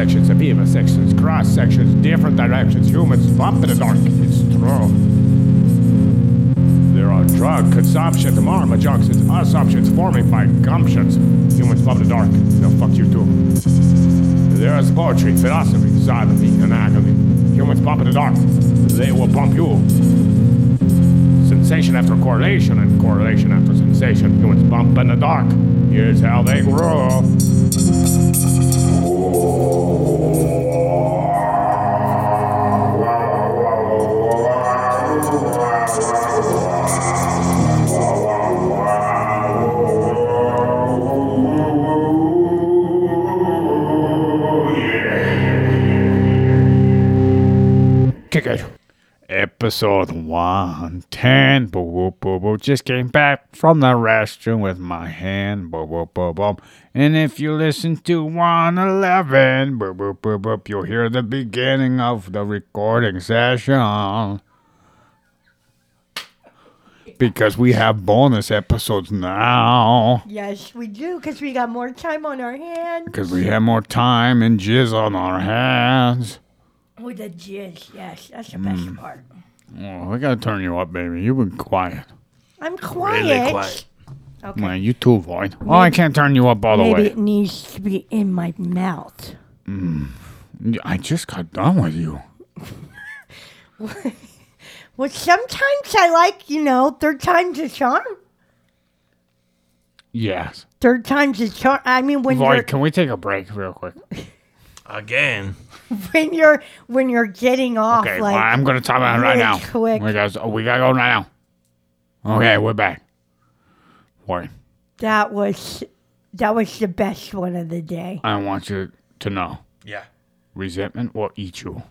Dissections, amoeba sections, cross sections, different directions, humans bump in the dark. It's true. There are drug consumption, marma junctions, assumptions forming by gumptions. Humans bump in the dark. They'll fuck you too. There is poetry, philosophy, sodomy, and agony. Humans bump in the dark. They will bump you. Sensation after correlation and correlation after sensation. Humans bump in the dark. Here's how they grow. Episode 110. Boo, boo, boo, boo. Just came back from the restroom with my hand. And if you listen to 111, boo, boo, boo, boo, you'll hear the beginning of the recording session. Because we have bonus episodes now. Yes, we do, because we got more time on our hands. Because we have more time and jizz on our hands. With the jizz, yes, that's the Mm. best part. Oh, I gotta turn you up, baby. You've been quiet. I'm quiet. Really quiet. Okay. Man, you too, Void. Oh, I can't turn you up all the Maybe way. it needs to be in my mouth. Mm. I just got done with you. Well, sometimes I like, you know, third time's a charm. Yes. Third time's a charm. I mean, when Void, you're can we take a break real quick? Again. when you're when you're getting off, Okay, like well, I'm gonna talk about it right really now. quick. We got, oh, we gotta go right now. Okay, we're back. Void, that was that was the best one of the day. I want you to know Yeah. resentment will eat you.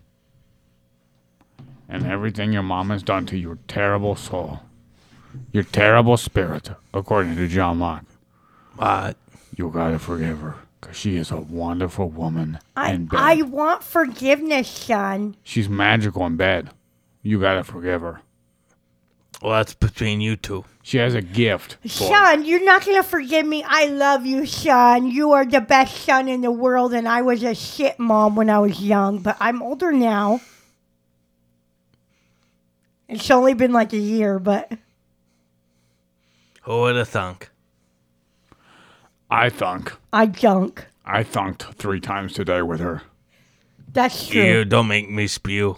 And everything your mom has done to your terrible soul, your terrible spirit, according to John Locke. But You gotta forgive her, cause she is a wonderful woman I in bed. I want forgiveness, son. She's magical in bed. You gotta forgive her. well, that's between you two. She has a gift. for it. Son, you're not gonna forgive me. I love you, son. You are the best son in the world, and I was a shit mom when I was young, but I'm older now. It's only been like a year, but Who would have thunk? I thunk. I dunk. I thunked three times today with her. That's true. You don't make me spew.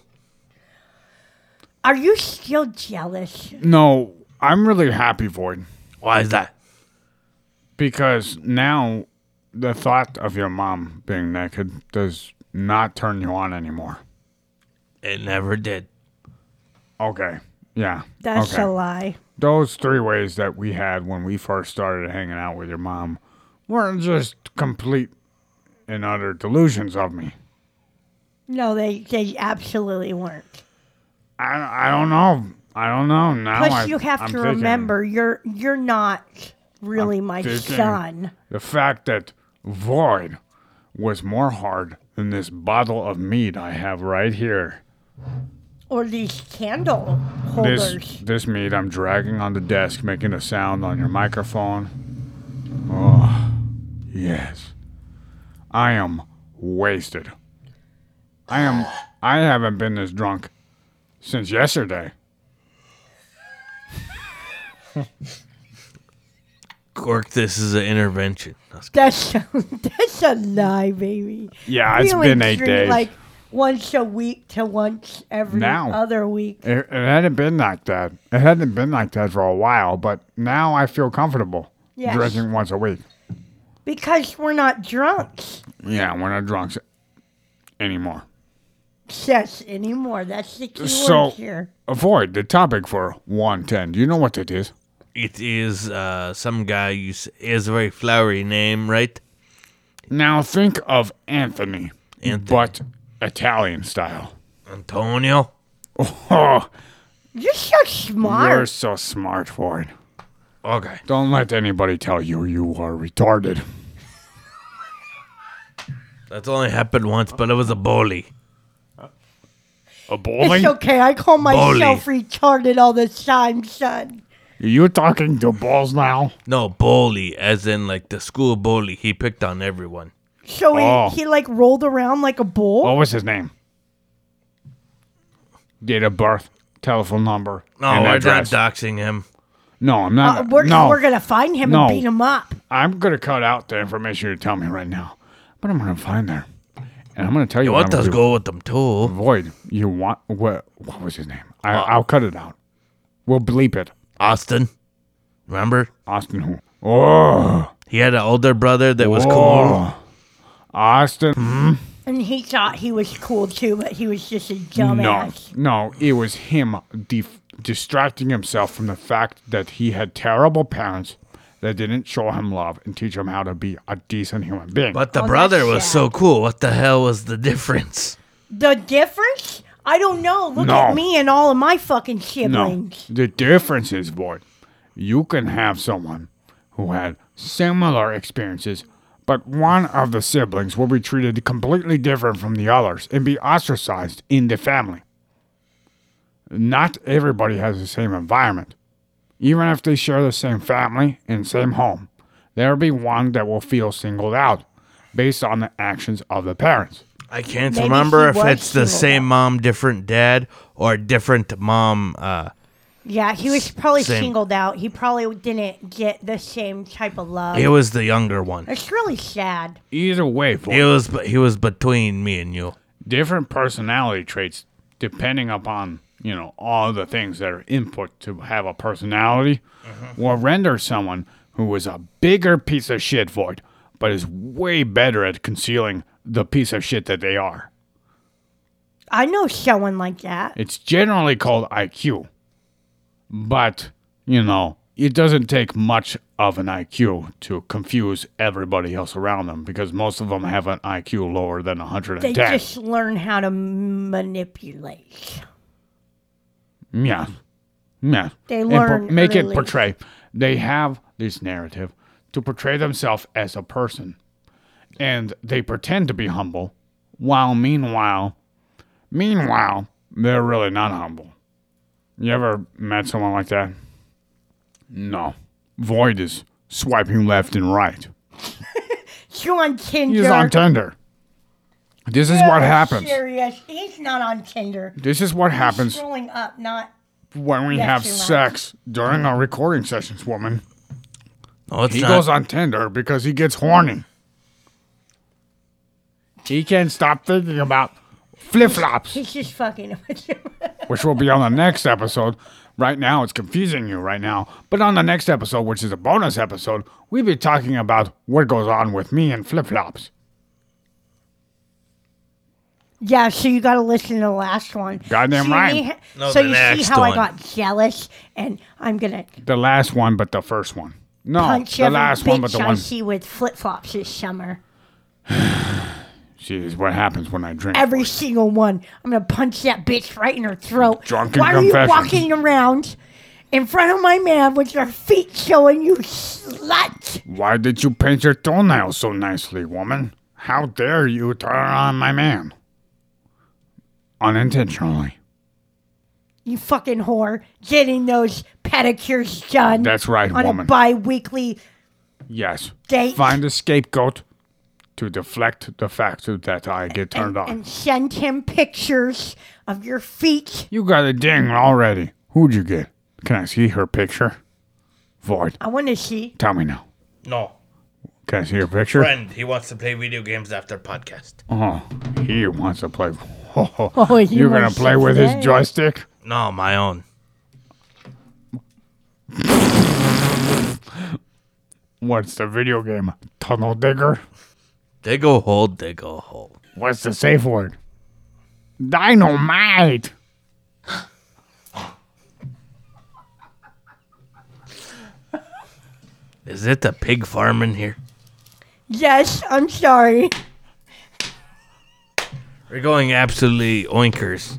Are you still jealous? No, I'm really happy, Void, Why is that? because now the thought of your mom being naked does not turn you on anymore. It never did. Okay. Yeah. That's okay. a lie. Those three ways that we had when we first started hanging out with your mom weren't just complete and utter delusions of me. No, they they absolutely weren't. I, I don't know. I don't know. Now Plus, I, you have I'm to thinking remember you're you're not really my son. the fact that Void was more hard than this bottle of mead I have right here. Or these candle This holders. this mead I'm dragging on the desk, making a sound on your microphone. Oh, yes. I am wasted. I am. I haven't been this drunk since yesterday. Gork, this is an intervention. That's That's that's a lie, baby. Yeah, it's We only been eight drink, days. Like once a week to once every Now. other week. It, it hadn't been like that. It hadn't been like that for a while, but now I feel comfortable Yes. drinking once a week. Because we're not drunks. Yeah, we're not drunks anymore. Yes, anymore. That's the key So- word here. Avoid the topic for 110. Do you know what it is? It is uh, some guy. You s- he has a very flowery name, right? Now think of Anthony, Anthony. but Italian style. Antonio. Oh, You're so smart. you're so smart for it. Okay. Don't let anybody tell you you are retarded. That's only happened once, but it was a bully. A bully? It's okay. I call myself retarded all the time, son. You're talking to balls now? No, bully, as in like the school bully. He picked on everyone. So he, Oh. he like rolled around like a bull. What was his name? Date of birth, telephone number, No, and we're not address. doxing him. no, I'm Uh, not. we're, no, we're gonna find him No. and beat him up. I'm gonna cut out the information you tell me right now, but I'm gonna find her, and I'm gonna tell you. You what want I'm us gonna go with them too? Void. You want what? What was his name? I, Uh, I'll cut it out. We'll bleep it. Austin. Remember? Austin who? Oh, He had an older brother that was cool. oh. Austin. hmm? And he thought he was cool too, but he was just a No, dumbass. no, it was him def- distracting himself from the fact that he had terrible parents that didn't show him love and teach him how to be a decent human being. But the Oh, brother that's was sad. so cool. What the hell was the difference? The difference? I don't know. Look No. at me and all of my fucking no, siblings. the difference is, Void, you can have someone who had similar experiences, but one of the siblings will be treated completely different from the others and be ostracized in the family. Not everybody has the same environment. Even if they share the same family and same home, there'll be one that will feel singled out based on the actions of the parents. I can't Maybe remember if it's the same out. mom, different dad, or different mom. Uh, Yeah, he was probably Same. singled out. He probably didn't get the same type of love. he was the younger one. it's really sad. Either way, Void, He was he was between me and you. different personality traits depending upon you know all the things that are input to have a personality will render someone who is a bigger piece of shit void but is way better at concealing the piece of shit that they are I know someone like that. it's generally called iq but you know it doesn't take much of an iq to confuse everybody else around them because most of them have an iq lower than They 110 just learn how to manipulate. Yeah. Yeah. They And por- learn make it portray. They have this narrative to portray themselves as a person. And they pretend to be humble, while meanwhile, meanwhile, they're really not humble. You ever met someone like that? No. Void is swiping left and right. You on Tinder? He's on Tinder. This is what happens. Serious. He's not on Tinder. This is what happens Scrolling up, not. when we have you're right. sex during our recording sessions, woman. No, it's He not. goes on Tinder because he gets horny. He can't stop thinking about flip flops, He's just fucking with you. which will be on the next episode. Right now, it's confusing you right now. But on the next episode, which is a bonus episode, we'll be talking about what goes on with me and flip flops. Yeah, so you got to listen to the last one. Goddamn See right. me? No, so the you see next how I one. got jealous, and I'm gonna The last one, but the first one. No, punch the every last bitch one, but the I one. see with flip flops this summer. See, this is what happens when I drink. Every single one. I'm gonna punch that bitch right in her throat. Drunken Why are you confessions. walking around in front of my man with your feet showing, you slut? Why did you paint your toenails so nicely, woman? How dare you turn on my man? Unintentionally. You fucking whore. Getting those pedicures done. That's right, on woman. a bi-weekly Yes. date. Find a scapegoat to deflect the fact that I get turned and, on. and send him pictures of your feet. you got a ding already. Who'd you get? Can I see her picture? Void. I want to see. Tell me now. no Can I see her picture? friend. He wants to play video games after podcast. Oh, he wants to play. Oh, Oh, he you're gonna play to with his play. joystick? No, my own. What's the video game? Tunnel Digger? Dig a hole, dig a hole. What's the safe word? Dynamite! Is it the pig farm in here? Yes, I'm sorry. We're going absolutely oinkers.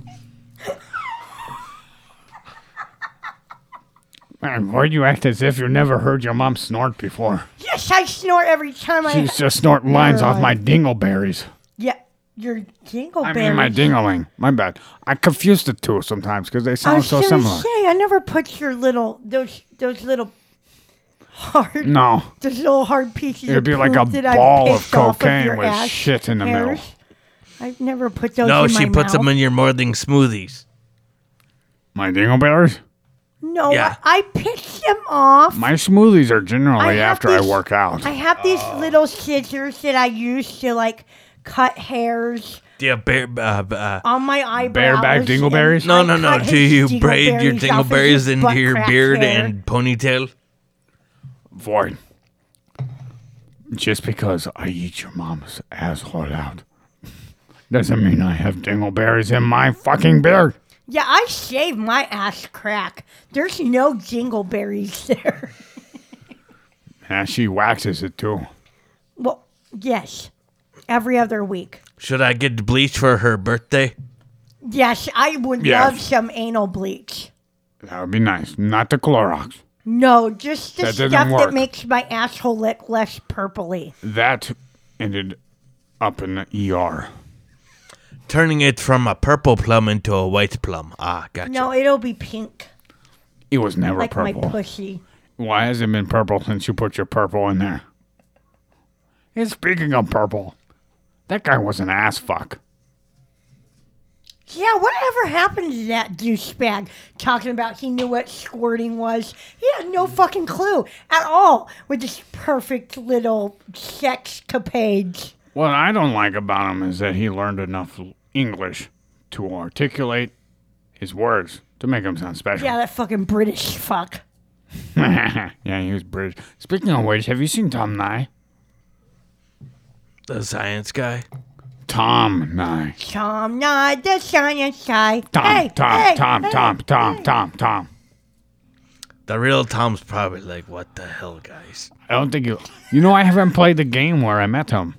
Man, why do you act as if you never heard your mom snort before? Yes, I snort every time I. She's just snorting lines off my dingleberries. yeah, your dingleberries. I mean, my dingling. My bad. I confuse the two sometimes because they I sound was so gonna similar. say I never put your little those those little hard No, those little hard pieces. it'd of be like a poop that I ball of cocaine your with ass shit in the middle. hairs. I've never put those. In my No, in she my puts them in your morning smoothies. My dingleberries? No, Yeah. I, I piss them off. My smoothies are generally I have after I these- work out. I have these little scissors that I use to like cut hairs Yeah, bear, uh, uh, on my eyebrows. Bareback and dingleberries? no, I no, no. cut Do his you braid your dingleberries off of dingleberries his into your crack beard hair. and ponytail? Void. Just because I eat your mom's asshole out doesn't mean I have dingleberries in my fucking beard. Yeah, I shave my ass crack. There's no jingleberries there. And she waxes it too. well, yes, every other week. Should I get bleach for her birthday? Yes, I would Yeah. love some anal bleach. That would be nice. Not the Clorox. No, just the That doesn't stuff that makes my asshole look less purpley. That ended up in the ER. Turning it from a purple plum into a white plum. Ah, gotcha. No, it'll be pink, It was never purple. like my purple. pussy. Why has it been purple since you put your purple in there? And speaking of purple, that guy was an ass fuck. Yeah, whatever happened to that douchebag talking about he knew what squirting was? He had no fucking clue at all with this perfect little sex capades. What I don't like about him is that he learned enough English to articulate his words to make him sound special. Yeah, that fucking British fuck. yeah, he was British. Speaking of which, have you seen Tom Nye? The science guy. Tom Nye. Tom, not the science guy. Tom, hey, Tom, hey, Tom, hey. Tom, Tom, Tom, Tom. The real Tom's probably like, what the hell, guys? I don't think you. You know, I haven't played the game where I met him.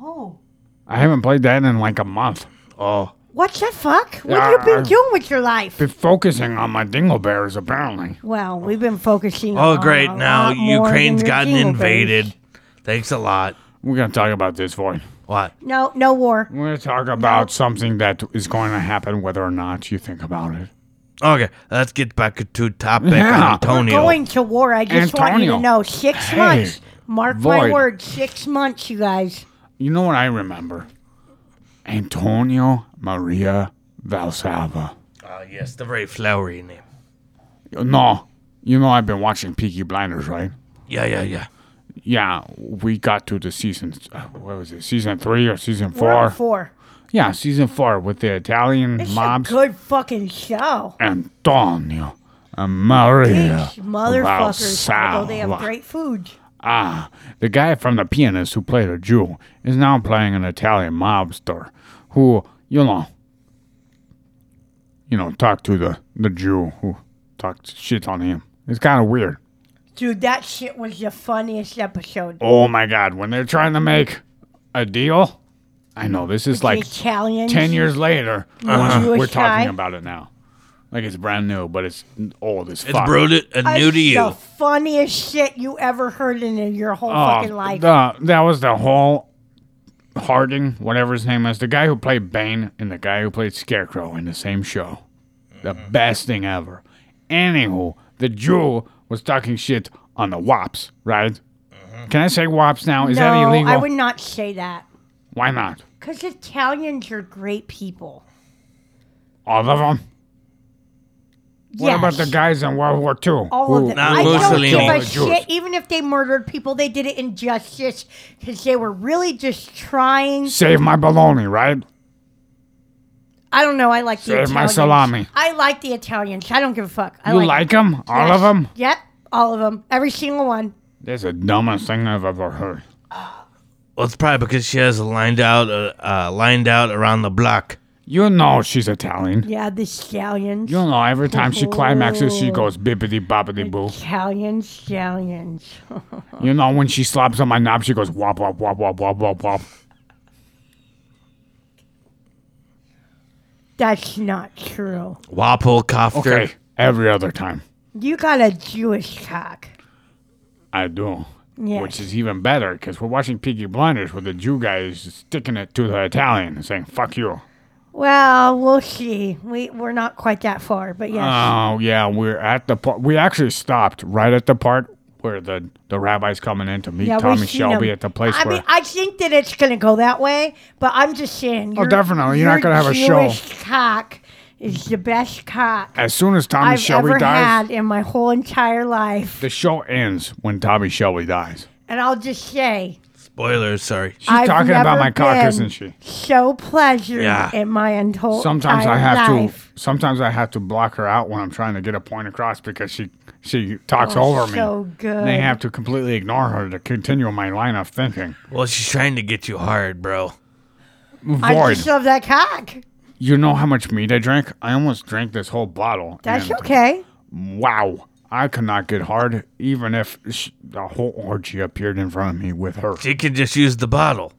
Oh. I haven't played that in like a month. Oh, What the fuck? What have you been doing with your life? Been focusing on my dingleberries, apparently. Well, we've been focusing oh, on great! a Now lot more Ukraine's than your gotten jingleberries. invaded. Thanks a lot. We're gonna talk about this, Void. What? No, no war. We're gonna talk about something that is going to happen, whether or not you think about it. Okay, let's get back to topic. Yeah. Antonio. Going to war. I just want you Antonio. to know. Six Hey, months. Mark my Void. words. Six months, you guys. You know what I remember? Antonio Maria Valsalva. Ah, yes, the very flowery name. No, you know I've been watching Peaky Blinders, right? Yeah, yeah, yeah. Yeah, we got to the season. uh, What was it? Season three or season We're on four? four. Yeah, season four with the Italian It's mobs. a good fucking show. Antonio and Maria These motherfuckers. Although they have Valsalva. great food. Ah, the guy from the pianist who played a Jew is now playing an Italian mobster who, you know, you know, talked to the, the Jew who talked shit on him. It's kind of weird. Dude, that shit was the funniest episode. Oh my God, when they're trying to make a deal, I know this is like Italians. 10 years later. Uh-huh. We're talking guy. about it now. Like it's brand new, but it's old as It's fuck. brewed uh, That's new to you. the funniest shit you ever heard in your whole Oh, fucking life. the- that was the whole Harding, whatever his name is, the guy who played Bane and the guy who played Scarecrow in the same show. The Mm-hmm. best thing ever. Anywho, the Jew was talking shit on the WAPs, right? Can I say WAPs now? Is Mm-hmm. no, that illegal? I would not say that. Why not? Because Italians are great people. All of them? What about the guys in World War II? All who- of them. Not I don't give a shit. Even if they murdered people, they did it in justice because they were really just trying. Save my baloney, right? I don't know. I like the Save Italians. my salami. I like the Italians. I don't give a fuck. I You like, like them? All Yes. of them? Yep, all of them. Every single one. That's the dumbest thing I've ever heard. Well, it's probably because she has lined out, uh, uh, lined out around the block. You know she's Italian. Yeah, the stallions. You know every time she climaxes, she goes bippity boppity boo. Italian stallions. You know when she slaps on my knob, she goes wop wop wop wop wop wop wop. That's not true. Wapple cofter. Okay, every other time. You got a Jewish cock. I do. Yes. Which is even better because we're watching Peaky Blinders where the Jew guy is sticking it to the Italian and saying, fuck you. Well, we'll see. We we're not quite that far, but yes. Oh, yeah. We're at the part. We actually stopped right at the part where the, the rabbi's coming in to meet yeah, Tommy Shelby them. at the place I where. mean, I think that it's gonna go that way, but I'm just saying. Oh, definitely. You're not gonna have a show. Cock is the best cock as soon as Tommy I've Shelby ever dies, had in my whole entire life. the show ends when Tommy Shelby dies. And I'll just say, Spoilers, sorry. She's I've talking about never my cock, been isn't she? so pleasure Yeah. in my whole Sometimes I have life. to. Sometimes I have to block her out when I'm trying to get a point across because she she talks Oh, over me. so good. And they have to completely ignore her to continue my line of thinking. Well, she's trying to get you hard, bro. I Void. just love that cock. You know how much meat I drank? I almost drank this whole bottle. That's and okay. Wow. I could not get hard even if sh- the whole orgy appeared in front of me with her. She can just use the bottle.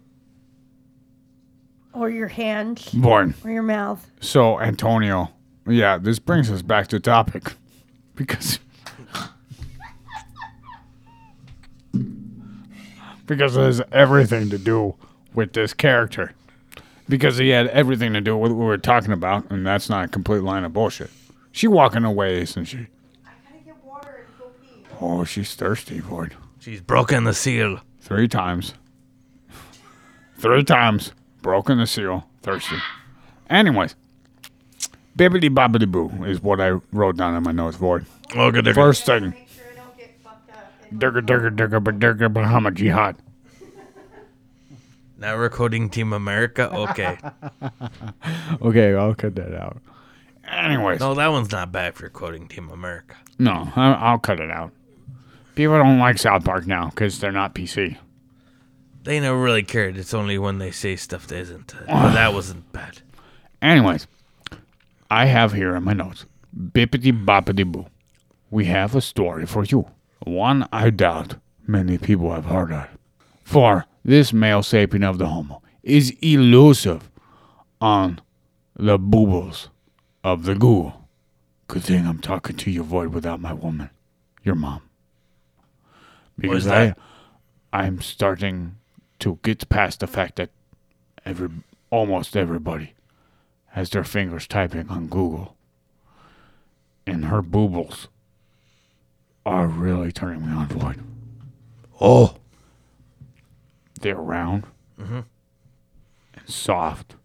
Or your hands, Born. or your mouth. So, Antonio, yeah, this brings us back to topic. Because. because it has everything to do with this character. Because he had everything to do with what we were talking about, and that's not a complete line of bullshit. She walking away, isn't she? Oh, she's thirsty, Void. She's broken the seal. Three times. Three times. Broken the seal. Thirsty. Anyways. Bibbidi bobbidi boo is what I wrote down in my notes, Void. at the First thing. Durga durga durga but durga Bahama Jihad. Now we're coding Team America. Okay. Okay, I'll cut that out. Anyways. no, that one's not bad for quoting Team America. No, I- I'll cut it out. People don't like South Park now because they're not PC. They never really cared. It's only when they say stuff that isn't. Uh, but that wasn't bad. Anyways, I have here in my notes, bippity boppity boo. We have a story for you. One I doubt many people have heard of. For this male sapien of the Homo is elusive on the boobles of the Google. Good thing I'm talking to you, Void, without my woman, your mom. Because is I? I'm starting to get past the fact that every, almost everybody has their fingers typing on Google. And her boobles are really turning me on, Void. Oh. They're round mm-hmm. and soft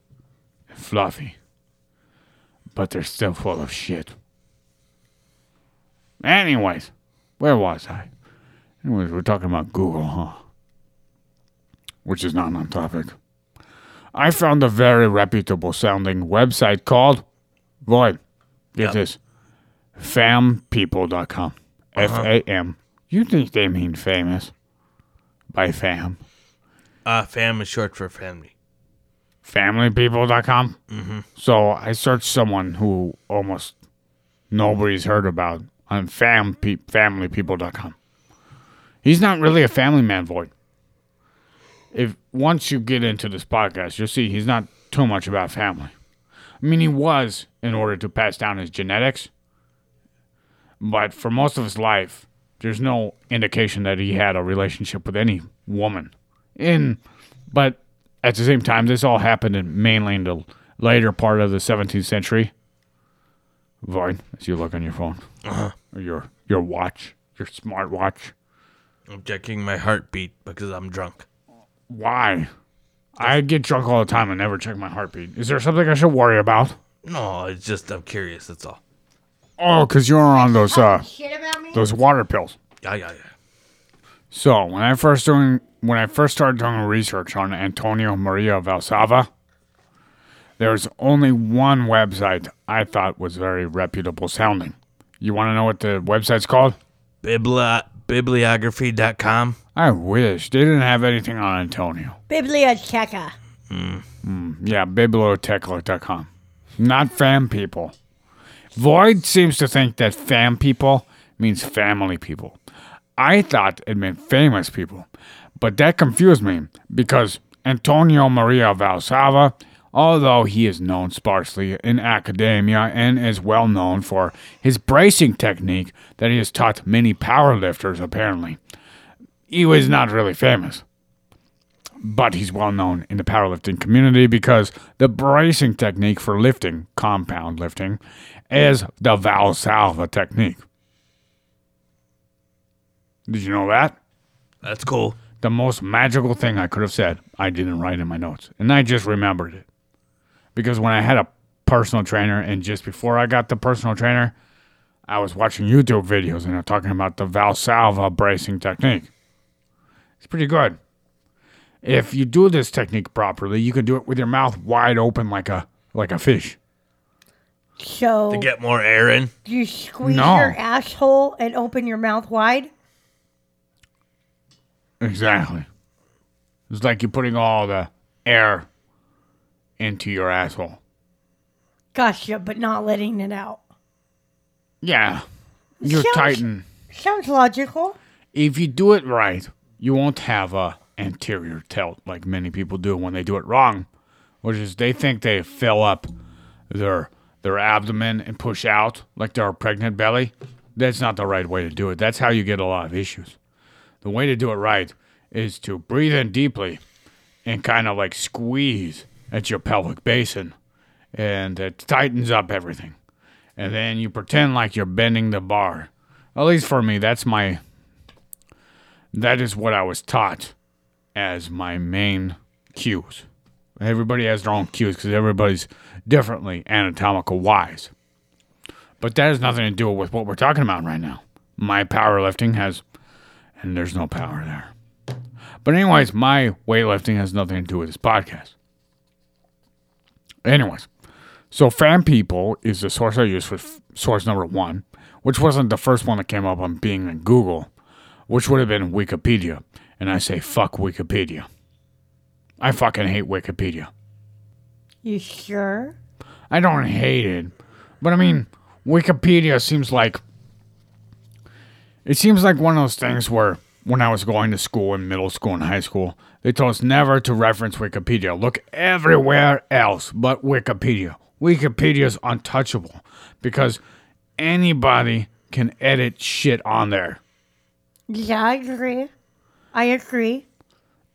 and fluffy, but they're still full of shit. Anyways, where was I? Anyways, we're talking about Google, huh? Which is not on topic. I found a very reputable sounding website called Void. Get Yep. this. Fampeople.com. F A M. You think they mean famous? By fam. Uh, fam is short for family. familypeople.com. Mm-hmm. So I searched someone who almost nobody's heard about on fam pe- familypeople.com. He's not really a family man, Void. If once you get into this podcast, you'll see he's not too much about family. I mean, he was in order to pass down his genetics, but for most of his life, there's no indication that he had a relationship with any woman. In, but at the same time, this all happened in mainly in the later part of the 17th century. Void, as you look on your phone uh-huh. or your your watch, your smart watch. I'm checking my heartbeat because I'm drunk. Why? I get drunk all the time and never check my heartbeat. Is there something I should worry about? No, it's just I'm curious. That's all. Oh, because you're on those uh Shit about me? those water pills. Yeah, yeah, yeah. So when I first doing when I first started doing research on Antonio Maria Valsalva, there was only one website I thought was very reputable sounding. You want to know what the website's called? Bibli- bibliography.com. I wish they didn't have anything on Antonio. Biblioteca. Hmm. Hmm. Yeah, biblioteca.com. Not fam people. Void seems to think that fam people means family people. I thought it meant famous people, but that confused me because Antonio Maria Valsalva although he is known sparsely in academia and is well known for his bracing technique that he has taught many powerlifters, apparently. He was not really famous, but he's well known in the powerlifting community because the bracing technique for lifting, compound lifting, is the Valsalva technique. Did you know that? That's cool. the most magical thing I could have said, I didn't write in my notes. And I just remembered it. Because when I had a personal trainer, and just before I got the personal trainer, I was watching YouTube videos and they're talking about the Valsalva bracing technique. It's pretty good. If you do this technique properly, you can do it with your mouth wide open like a like a fish. So To get more air in. you squeeze No. your asshole and open your mouth wide. Exactly. It's like you're putting all the air into your asshole. Gotcha, but not letting it out. Yeah. You're Sounds- tighten. Sounds logical. if you do it right, you won't have a anterior tilt like many people do when they do it wrong, which is they think they fill up their their abdomen and push out like they're a pregnant belly. That's not the right way to do it. That's how you get a lot of issues. The way to do it right is to breathe in deeply and kind of like squeeze at your pelvic basin, and it tightens up everything. And then you pretend like you're bending the bar. At least for me, that's my that is what I was taught as my main cues. Everybody has their own cues because everybody's differently anatomical wise. But that has nothing to do with what we're talking about right now. My powerlifting has, and there's no power there. But, anyways, my weightlifting has nothing to do with this podcast. Anyways, so fan people is the source I use for f- source number one, which wasn't the first one that came up on Bing in Google which would have been Wikipedia. And I say, fuck Wikipedia. I fucking hate Wikipedia. You sure? I don't hate it, but I mean, Wikipedia seems like. It seems like one of those things where when I was going to school in middle school and high school, they told us never to reference Wikipedia. Look everywhere else but Wikipedia. Wikipedia is untouchable because anybody can edit shit on there. Yeah, I agree. I agree.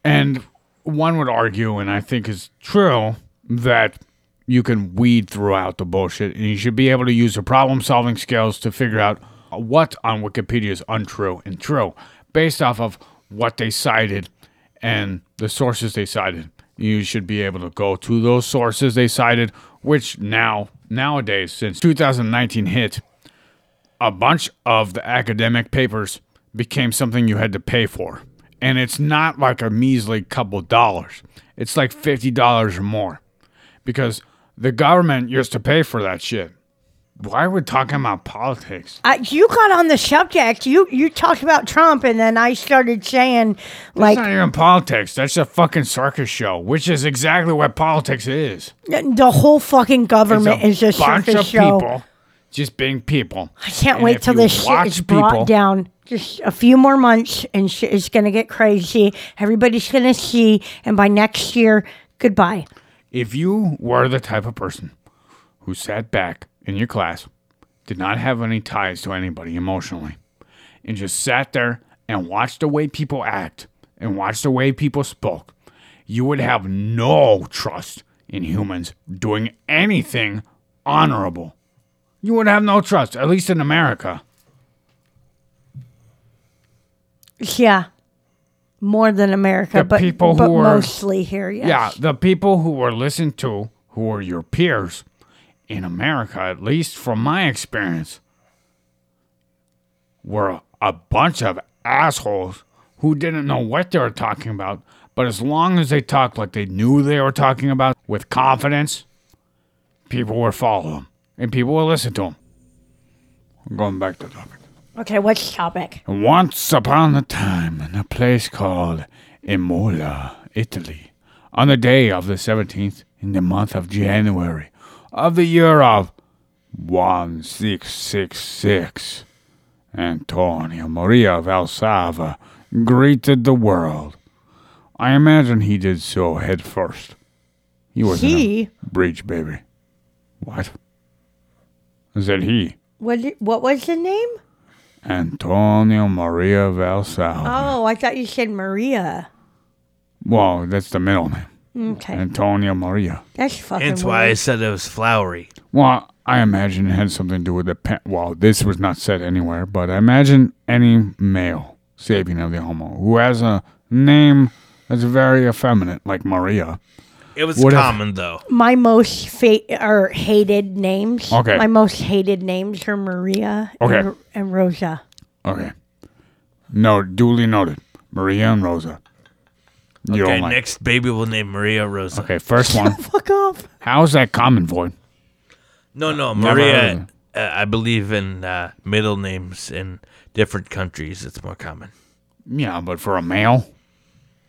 And one would argue, and I think is true, that you can weed throughout the bullshit and you should be able to use your problem solving skills to figure out what on Wikipedia is untrue and true based off of what they cited and the sources they cited. You should be able to go to those sources they cited, which now, nowadays, since 2019 hit, a bunch of the academic papers became something you had to pay for. And it's not like a measly couple dollars. It's like $50 or more. Because the government used to pay for that shit. Why are we talking about politics? Uh, you got on the subject. You you talked about Trump, and then I started saying, like, It's not even politics. That's a fucking circus show, which is exactly what politics is. the whole fucking government is a bunch circus of show. people just being people. I can't And wait if till you this shit watch is brought people- down. Just a few more months, and shit is gonna get crazy. Everybody's gonna see, and by next year, goodbye. If you were the type of person who sat back in your class, did not have any ties to anybody emotionally, and just sat there and watched the way people act and watched the way people spoke, you would have no trust in humans doing anything honorable. You would have no trust, at least in America. Yeah, more than America, The but people but who are- mostly here. Yes. Yeah, the people who were listened to, who were your peers in America, at least from my experience, were a bunch of assholes who didn't know what they were talking about. But as long as they talked like they knew they were talking about with confidence, people would follow them and people would listen to them. I'm Going back to the topic. Okay, what's the topic? Once upon a time, in a place called Imola, Italy, on the day of the 17th in the month of January of the year of 1666, Antonio Maria Valsalva greeted the world. I imagine he did so head first. He wasn't He? a breech baby. What? I said he. What? What was the name? Antonio Maria Valsalva. Oh, I thought you said Maria. Well, that's the middle name. Okay, Antonio Maria. that's fucking. Hence why I weird. said it was flowery. Well, I imagine it had something to do with the pen. well, this was not said anywhere, but I imagine any male sapien of the homo who has a name that's very effeminate, like Maria. It was What if- common though. my most fa- or hated names. Okay. My most hated names are Maria Okay. and, and Rosa. Okay. No, duly noted. Maria and Rosa. You Okay, don't like. next baby will name Maria Rosa. Okay, first one. Fuck off. How is that common, Void? No, no, Never heard Maria. Uh, I believe in uh, middle names in different countries. It's more common. Yeah, but for a male?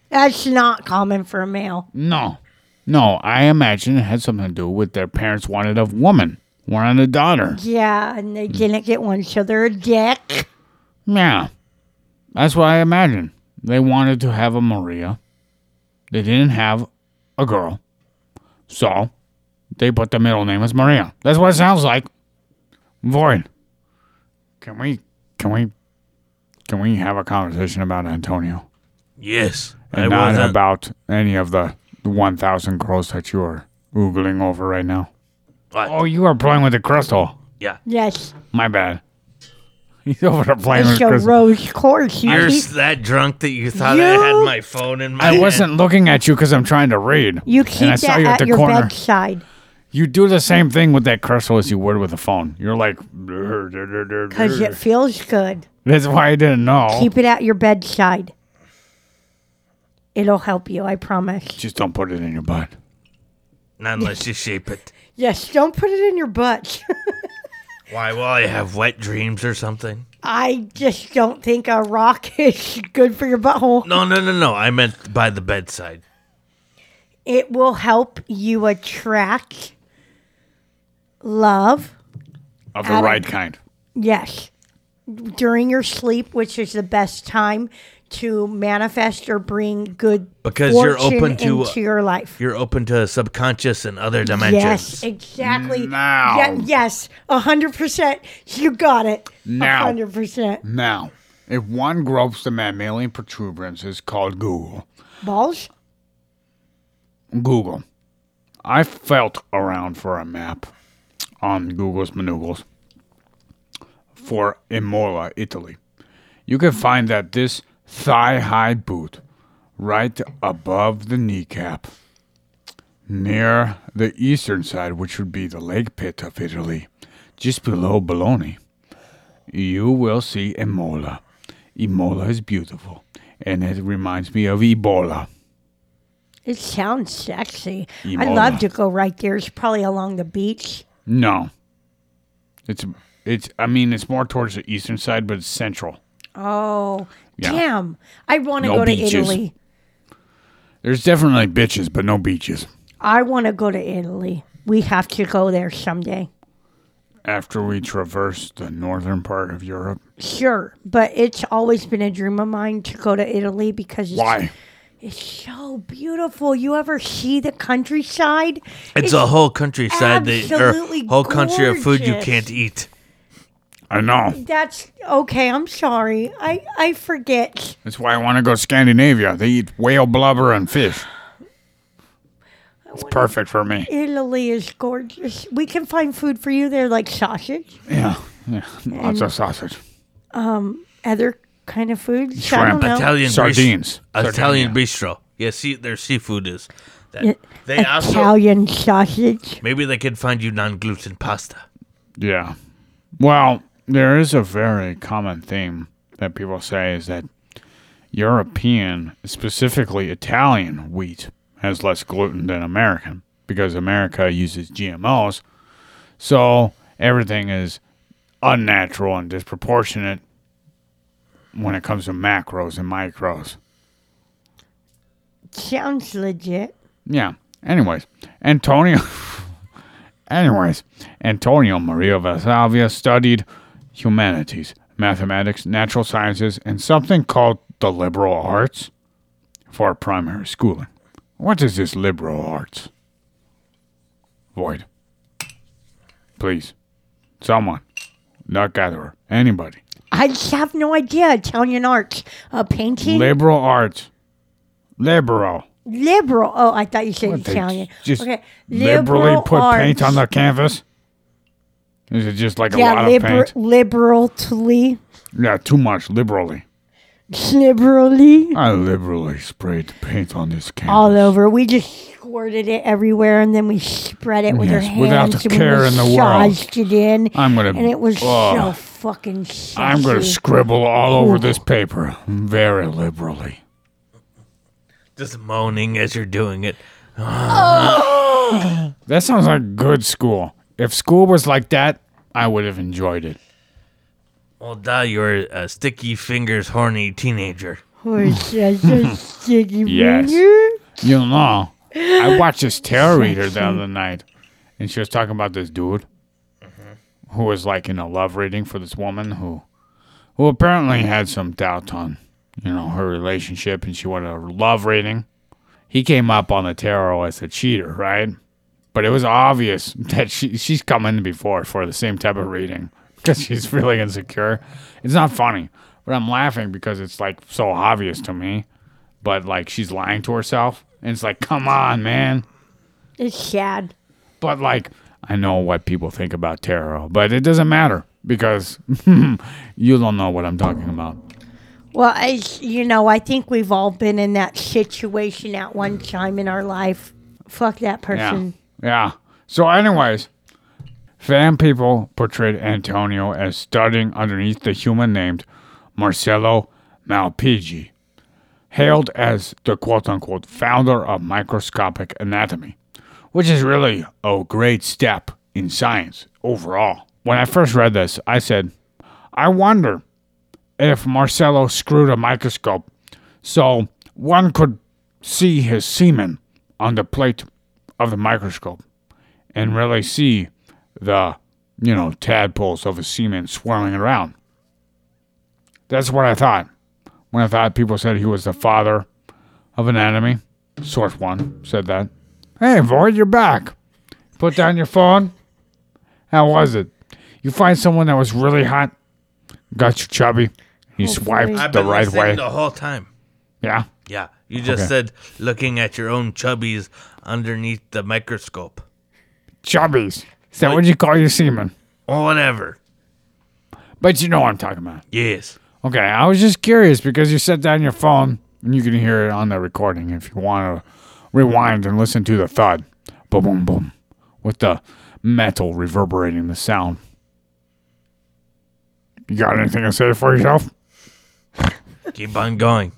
That's not common for a male. No. No, I imagine it had something to do with their parents wanted a woman, wanted a daughter. Yeah, and they didn't get one, so they're a dick. Yeah. That's what I imagine. They wanted to have a Maria. They didn't have a girl. So they put the middle name as Maria. That's what it sounds like. Void. Can we can we can we have a conversation about Antonio? Yes, And I not wasn't. Uh, about any of the one thousand girls that you are oogling over right now. What? Oh, you are playing with the crystal. yeah, Yes, My bad. He's over there playing with it's a crystal. rose quartz. You you're keep, s- that drunk that you thought I had You- my phone in my. I hand. wasn't looking at you because I'm trying to read. you and I keep saw that you at, at the your corner. bedside You do the same thing with that crystal as you would with a phone. You're like, because it feels good. that's why I didn't know. Keep it at your bedside. It'll help you, I promise. Just don't put it in your butt. Not unless you shape it. Yes, don't put it in your butt. Why? Will I have wet dreams or something? I just don't think a rock is good for your butthole. No, no, no, no. I meant by the bedside. It will help you attract love. Of the Adam- right kind. Yes. During your sleep, which is the best time to manifest or bring good Because you're fortune open to- into your life. You're open to subconscious and other dimensions. Yes, exactly. Now. Yeah, yes, a hundred percent. You got it. A Now. hundred percent. Now, if one gropes the mammalian protuberance it's called Google, Balls. Google. I felt around for a map on Google's Manuggles for Imola, Italy. You can find that this thigh high boot right above the kneecap near the eastern side, which would be the leg pit of Italy, just below Bologna. You will see Imola. Imola is beautiful, and it reminds me of Ebola. It sounds sexy. I'd love to go right there. It's probably along the beach. No. It's it's I mean it's more towards the eastern side, but it's central. Oh, Yeah. damn! I want to No go to. Italy. There's definitely bitches, but no beaches. I want to go to Italy. We have to go there someday. After we traverse the northern part of Europe. Sure, but it's always been a dream of mine to go to Italy because it's, Why? it's so beautiful. You ever see the countryside? It's, a whole countryside, that, absolutely or whole country of food you can't eat. I know. That's okay. I'm sorry. I I forget. That's why I want to go Scandinavia. They eat whale blubber and fish. It's perfect for me. Italy is gorgeous. We can find food for you there, like sausage, Yeah. Yeah. Lots of sausage. Um, other kind of foods. I don't know. Italian Sardines. bistro. Italian Sardinia. bistro. Yeah, see, their seafood is. That. Yeah, They also Italian sausage. maybe they could find you non-gluten pasta. Yeah. Well, there is a very common theme that people say is that European, specifically Italian wheat, has less gluten than American because America uses GMOs. So everything is unnatural and disproportionate when it comes to macros and micros. Sounds legit. Yeah. Anyways, Antonio. anyways, Antonio Maria Valsalva studied humanities, mathematics, natural sciences, and something called the liberal arts for primary schooling. What is this liberal arts? Void. Please. Someone. Nut gatherer. Anybody. I have no idea. Italian arts, uh, painting, Liberal arts. Liberal. liberal. Oh, I thought you said What, they Italian. Just okay, liberally liberal put paint on the canvas? Is it just like a Yeah, lot liber- of paint? liberally, Yeah, too much. Liberally. liberally, I liberally sprayed the paint on this canvas. all over. We just squirted it everywhere, and then we spread it with our Yes, hands. without the and care we in the world. it in. I'm gonna- And it was so fucking sexy. I'm going to scribble all over this paper very liberally. Just moaning as you're doing it. Oh. That sounds like good school. If school was like that, I would have enjoyed it. Well, duh, you're a sticky fingers, horny teenager. Was such a sticky Yes. finger. You know, I watched this tarot reader the other night, and she was talking about this dude mm-hmm. who was like in a love reading for this woman who, who apparently had some doubt on, you know, her relationship, and she wanted a love reading. He came up on the tarot as a cheater, right? But it was obvious that she she's come in before for the same type of reading because she's really insecure. It's not funny, but I'm laughing because it's like so obvious to me but like she's lying to herself and it's like come on man It's sad. but like i know what people think about tarot but it doesn't matter because you don't know what i'm talking about Well, as you know, I think we've all been in that situation at one time in our life. Fuck that yeah person. Yeah so anyways fam people portrayed antonio as studying underneath the human named marcello malpighi hailed as the quote-unquote founder of microscopic anatomy which is really a great step in science overall. When I first read this, I said, I wonder if Marcello screwed a microscope so one could see his semen on the plate of the microscope and really see the, you know, tadpoles of his semen swirling around. That's what I thought. When I thought people said he was the father of anatomy, Source One said that. Hey, Void, you're back. Put down your phone. How was it? You find someone that was really hot, got you chubby, you oh, swiped I've the been right listening way. the whole time. Yeah. Yeah, you just Okay. said looking at your own chubbies underneath the microscope. Chubbies. Is that what you call your semen? Or whatever. But you know what I'm talking about. Yes. Okay, I was just curious because you set down your phone and you can hear it on the recording if you want to rewind and listen to the thud. Boom, boom, boom. With the metal reverberating the sound. You got anything to say for yourself? Keep on going.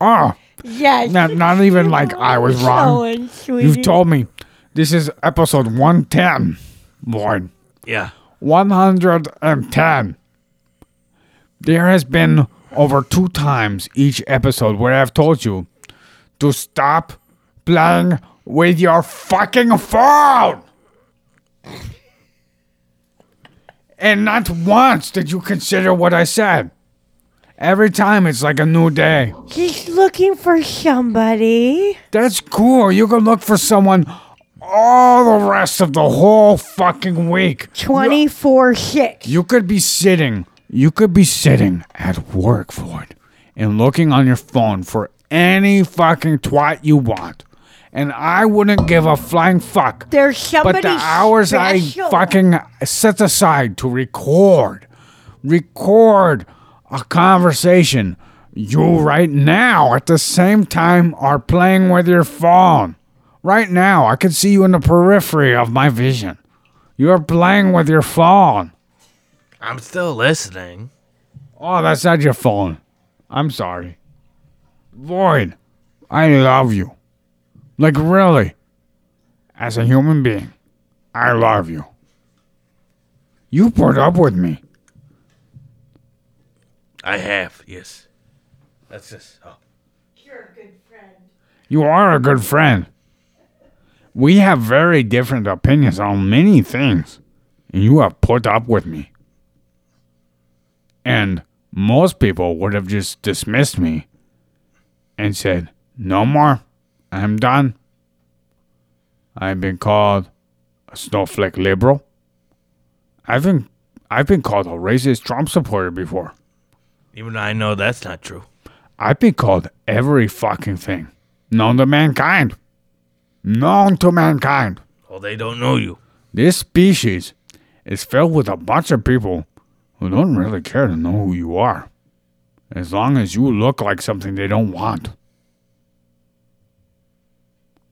Oh, Yes. not, not even like I was wrong. So You've told me this is episode 110, Void. Yeah. 110. There has been over two times each episode where I've told you to stop playing with your fucking phone. And not once did you consider what I said. Every time it's like a new day. Just looking for somebody. That's cool. You can look for someone all the rest of the whole fucking week. 24 6. You could be sitting, you could be sitting at work for it and looking on your phone for any fucking twat you want. And I wouldn't give a flying fuck. There's somebody But the hours special. I fucking set aside to record, record a conversation, you right now at the same time are playing with your phone. Right now, I can see you in the periphery of my vision. You're playing with your phone. I'm still listening. Oh, that's not your phone. I'm sorry. Void, I love you. Like, really. As a human being, I love you. You put up with me. I have, yes. That's just. Oh. You are a good friend. You are a good friend. We have very different opinions on many things, and you have put up with me. And most people would have just dismissed me and said, No more. I'm done. I've been called a snowflake liberal. I've been I've been called a racist Trump supporter before. Even though I know that's not true. I've been called every fucking thing known to mankind. Known to mankind. Well, they don't know you. This species is filled with a bunch of people who don't really care to know who you are. As long as you look like something they don't want.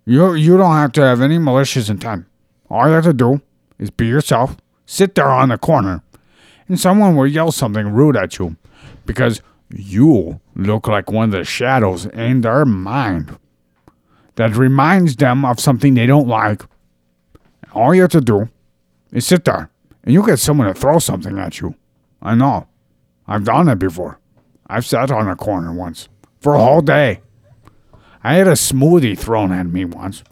You, you don't have to have any malicious intent. All you have to do is be yourself, sit there on the corner, and someone will yell something rude at you because you look like one of the shadows in their mind that reminds them of something they don't like. All you have to do is sit there and you get someone to throw something at you. I know. I've done it before. I've sat on a corner once for a whole day. I had a smoothie thrown at me once.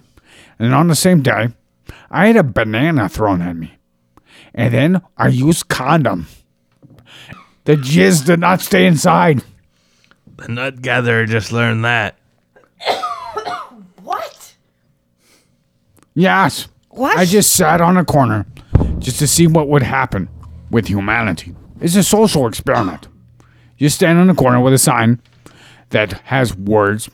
And on the same day, I had a banana thrown at me. And then I used condom. The jizz did not stay inside. The nut gatherer just learned that. What? Yes. What? I just sat on a corner just to see what would happen with humanity. It's a social experiment. You stand on a corner with a sign that has words.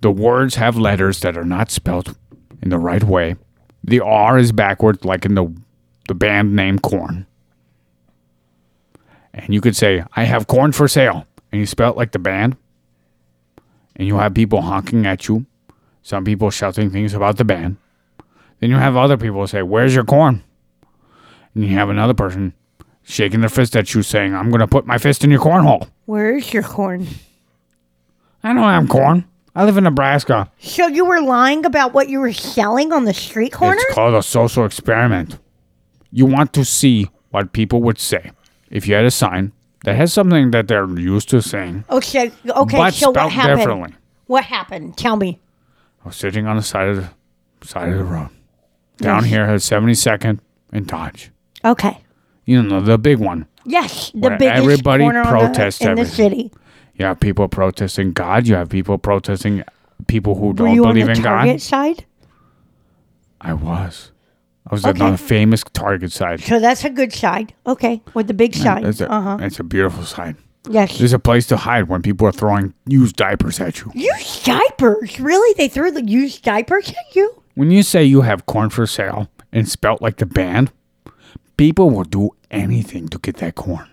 The words have letters that are not spelled in the right way. The R is backwards, like in the the band name Korn. And you could say, "I have corn for sale," and you spell it like the band. And you have people honking at you. Some people shouting things about the band. Then you have other people say, Where's your corn? And you have another person shaking their fist at you saying, I'm going to put my fist in your cornhole. Where is your corn? I don't have corn. I live in Nebraska. So you were lying about what you were selling on the street corner? It's called a social experiment. You want to see what people would say if you had a sign that has something that they're used to saying, Okay, okay. but so what happened? differently. What happened? Tell me. I was sitting on the side of the side of the road. Down here at 72nd and Dodge. Okay. You know, the big one. Yes, the biggest everybody corner on the- protests in the city. You have people protesting God. You have people protesting people who Were don't you on believe the in target God. side? I was. I was Okay. on the famous Target side. So that's a good side. Okay, with the big sign. It's a, Uh huh. it's a beautiful side. Yes. There's a place to hide when people are throwing used diapers at you. Used diapers? Really? They threw the used diapers at you? When you say you have corn for sale and spelt like the band, people will do anything to get that corn.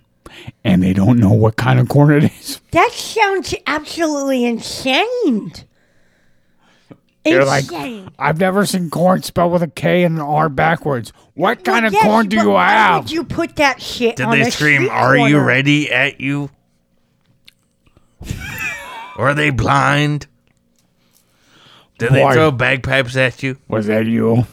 And they don't know what kind of corn it is. That sounds absolutely insane. They're like, Insane. I've never seen corn spelled with a K and an R backwards. What kind Well, of yes, corn do but you why have? Would you put that shit Did on they a scream, street Are you ready at you? or are they blind? Did they throw bagpipes at you? Was that you?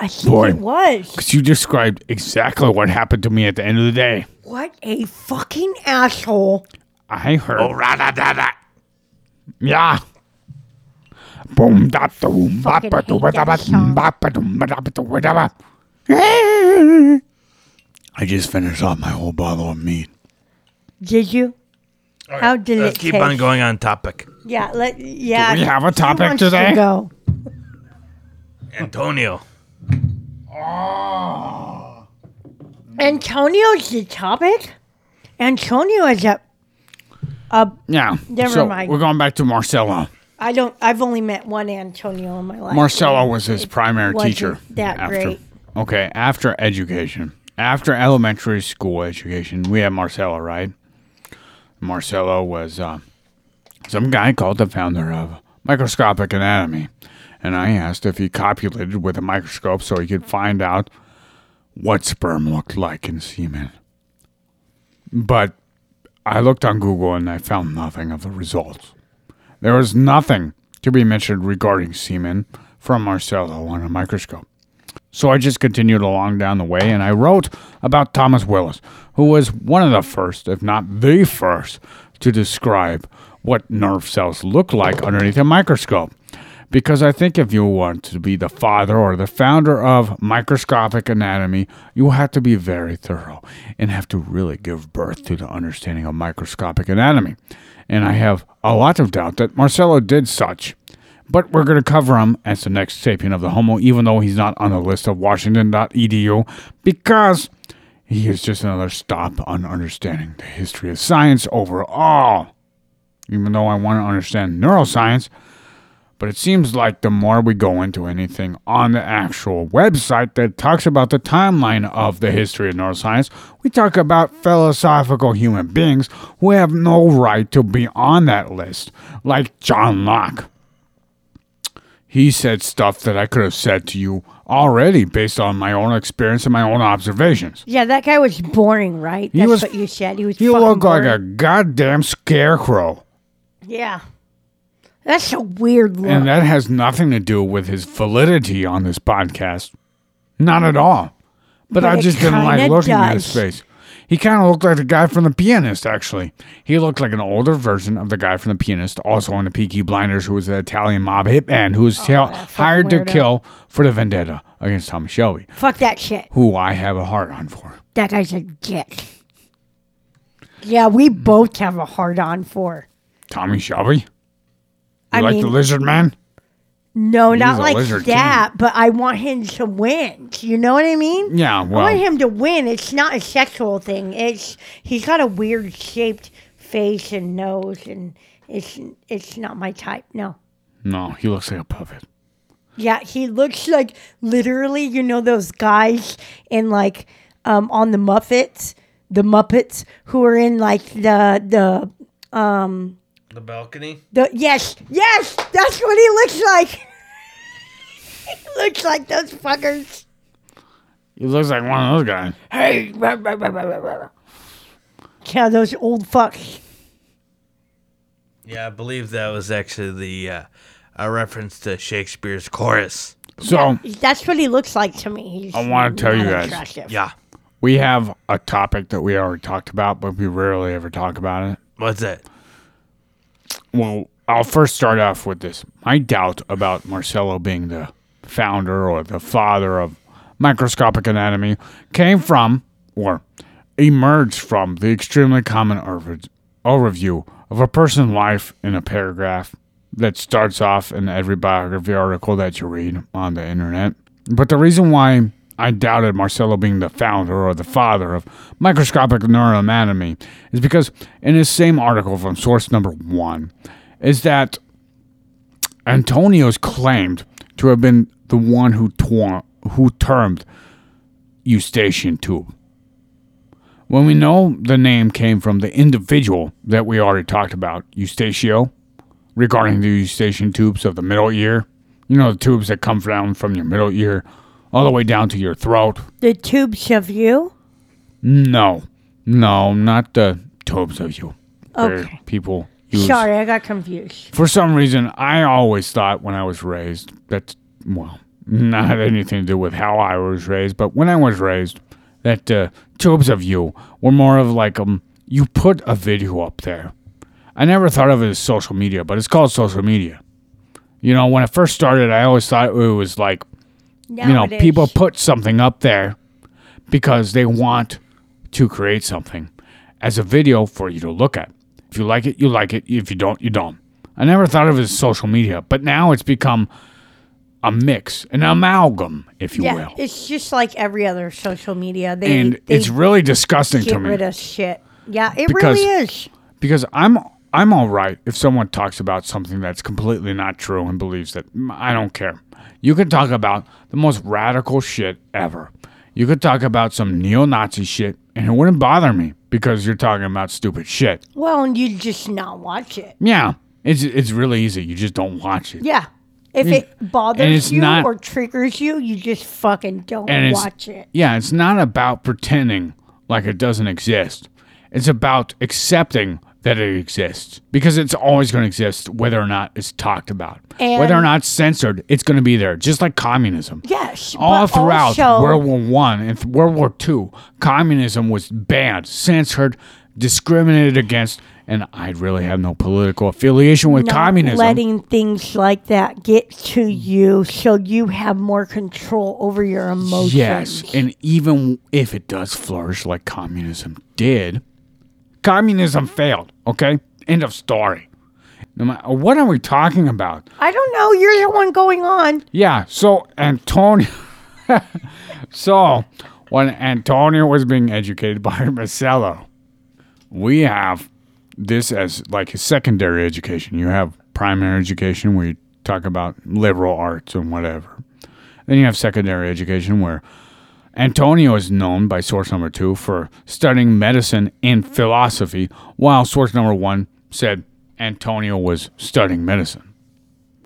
I think Boy. it was. Because you described exactly what happened to me at the end of the day. What a fucking asshole. I heard. Oh, rada da da. Yeah. Boom da doom ba Fucking ba do hate ba da ba that song. ba ba dum ba da ba do ba da ba. I just finished off my whole bottle of meat. Did you? How did Let's it keep taste? on going on topic. Yeah, let yeah. we have a who topic wants to today? go? Antonio. Ah. Antonio's the topic. Antonio is a. a Yeah. Never so mind. We're going back to Marcelo. I don't. I've only met one Antonio in my life. Marcelo was his primary teacher. that after, great. Okay, after education, after elementary school education, we had Marcelo, right? Marcelo was uh, some guy called the founder of microscopic anatomy, and I asked if he copulated with a microscope so he could find out what sperm looked like in semen. But I looked on Google and I found nothing of the results. There was nothing to be mentioned regarding semen from Marcello on a microscope. So I just continued along down the way and I wrote about Thomas Willis, who was one of the first, if not the first, to describe what nerve cells look like underneath a microscope. Because I think if you want to be the father or the founder of microscopic anatomy, you have to be very thorough and have to really give birth to the understanding of microscopic anatomy. And I have a lot of doubt that Marcelo did such. But we're going to cover him as the next sapien of the Homo, even though he's not on the list of Washington.edu, because he is just another stop on understanding the history of science overall. Even though I want to understand neuroscience, but it seems like the more we go into anything on the actual website that talks about the timeline of the history of neuroscience, we talk about philosophical human beings who have no right to be on that list, like John Locke. He said stuff that I could have said to you already based on my own experience and my own observations. Yeah, that guy was boring, right? That's was- what you said. He was. He looked like a goddamn scarecrow. Yeah. That's a weird look. And that has nothing to do with his validity on this podcast. Not at all. But, But I just didn't like looking at his face. He kind of looked like the guy from The Pianist, actually. He looked like an older version of the guy from The Pianist, also in the Peaky Blinders, who was an Italian mob hitman who was Oh, fucking hired to kill for the vendetta against Tommy Shelby, Fuck that shit. who I have a heart on for. That guy's a dick. Yeah, we both have a hard on for. Tommy Shelby? You I like the mean- lizard man? No, He's not like lizard that, but I want him to win. You know what I mean? Yeah, well. I want him to win. It's not a sexual thing. It's he's got a weird shaped face and nose, and it's it's not my type. No. no, he looks like a puppet. Yeah, he looks like literally, you know, those guys in like um on the Muppets, the Muppets who are in like the the The balcony. the yes, yes, that's what he looks like. he looks like those fuckers. He looks like one of those guys. Hey, rah, rah, rah, rah, rah, rah. yeah, those old fucks. Yeah, I believe that was actually the uh, a reference to Shakespeare's chorus. So, That's what he looks like to me. He's I wanna tell you guys. attractive. Yeah. we have a topic that we already talked about, but we rarely ever talk about it. What's that? Well, I'll first start off with this. My doubt about Marcello being the founder or the father of microscopic anatomy came from, or emerged from, the extremely common overview of a person's life in a paragraph that starts off in every biography article that you read on the internet. But the reason why I doubted Marcello being the founder or the father of microscopic neuroanatomy is because in his same article from source number one, is that Antonio's claimed to have been the one who who termed Eustachian tube. When we know the name came from the individual that we already talked about, Eustachio, regarding the Eustachian tubes of the middle ear, you know, the tubes that come down from your middle ear all the way down to your throat. The tubes of you. No, no, not the tubes of you. Okay. People use. Sorry, I got confused. For some reason, I always thought when I was raised that, well, not anything to do with how I was raised, but when I was raised, that uh, tubes of you were more of like um, you put a video up there. I never thought of it as social media, but it's called social media. You know, when I first started, I always thought it was like you know, people put something up there because they want to create something as a video for you to look at. If you like it, you like it. If you don't, you don't. I never thought of it as social media, but now it's become a mix, an amalgam, if you Yeah, will. it's just like every other social media. They And they it's really disgusting get to me rid of shit. Yeah, it Because- really is. because I'm I'm all right if someone talks about something that's completely not true and believes that I don't care. You could talk about the most radical shit ever. You could talk about some neo-Nazi shit and it wouldn't bother me because you're talking about stupid shit. Well, and you just not watch it. Yeah, it's it's really easy. You just don't watch it. Yeah. If it bothers you not- or triggers you, you just fucking don't watch it. Yeah, it's not about pretending like it doesn't exist. It's about accepting that it exists because it's always going to exist whether or not it's talked about. whether or not it's censored, it's going to be there, just like communism. Yes. All throughout also, World War One and World War Two, communism was banned, censored, discriminated against, and I really have no political affiliation with not communism. letting things like that get to you so you have more control over your emotions. Yes, and even if it does flourish like communism did, communism failed, okay? End of story. No matter, what are we talking about? I don't know. You're the one going on. Yeah, so Antonio. so when Antonio was being educated by Marcelo, we have this as like a secondary education. You have primary education where you talk about liberal arts and whatever. Then you have secondary education where Antonio is known by source number two for studying medicine and philosophy, while source number one said Antonio was studying medicine.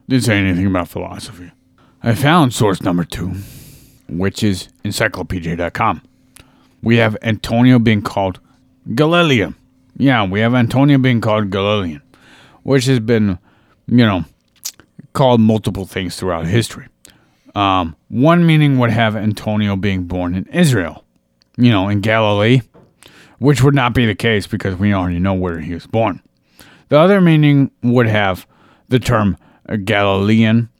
Didn't say anything about philosophy. I found source number two, which is encyclopedia.com. We have Antonio being called Galilean. Yeah, we have Antonio being called Galilean, which has been, you know, called multiple things throughout history. Um, one meaning would have Antonio being born in Israel, you know, in Galilee, which would not be the case because we already know where he was born. The other meaning would have the term Galilean,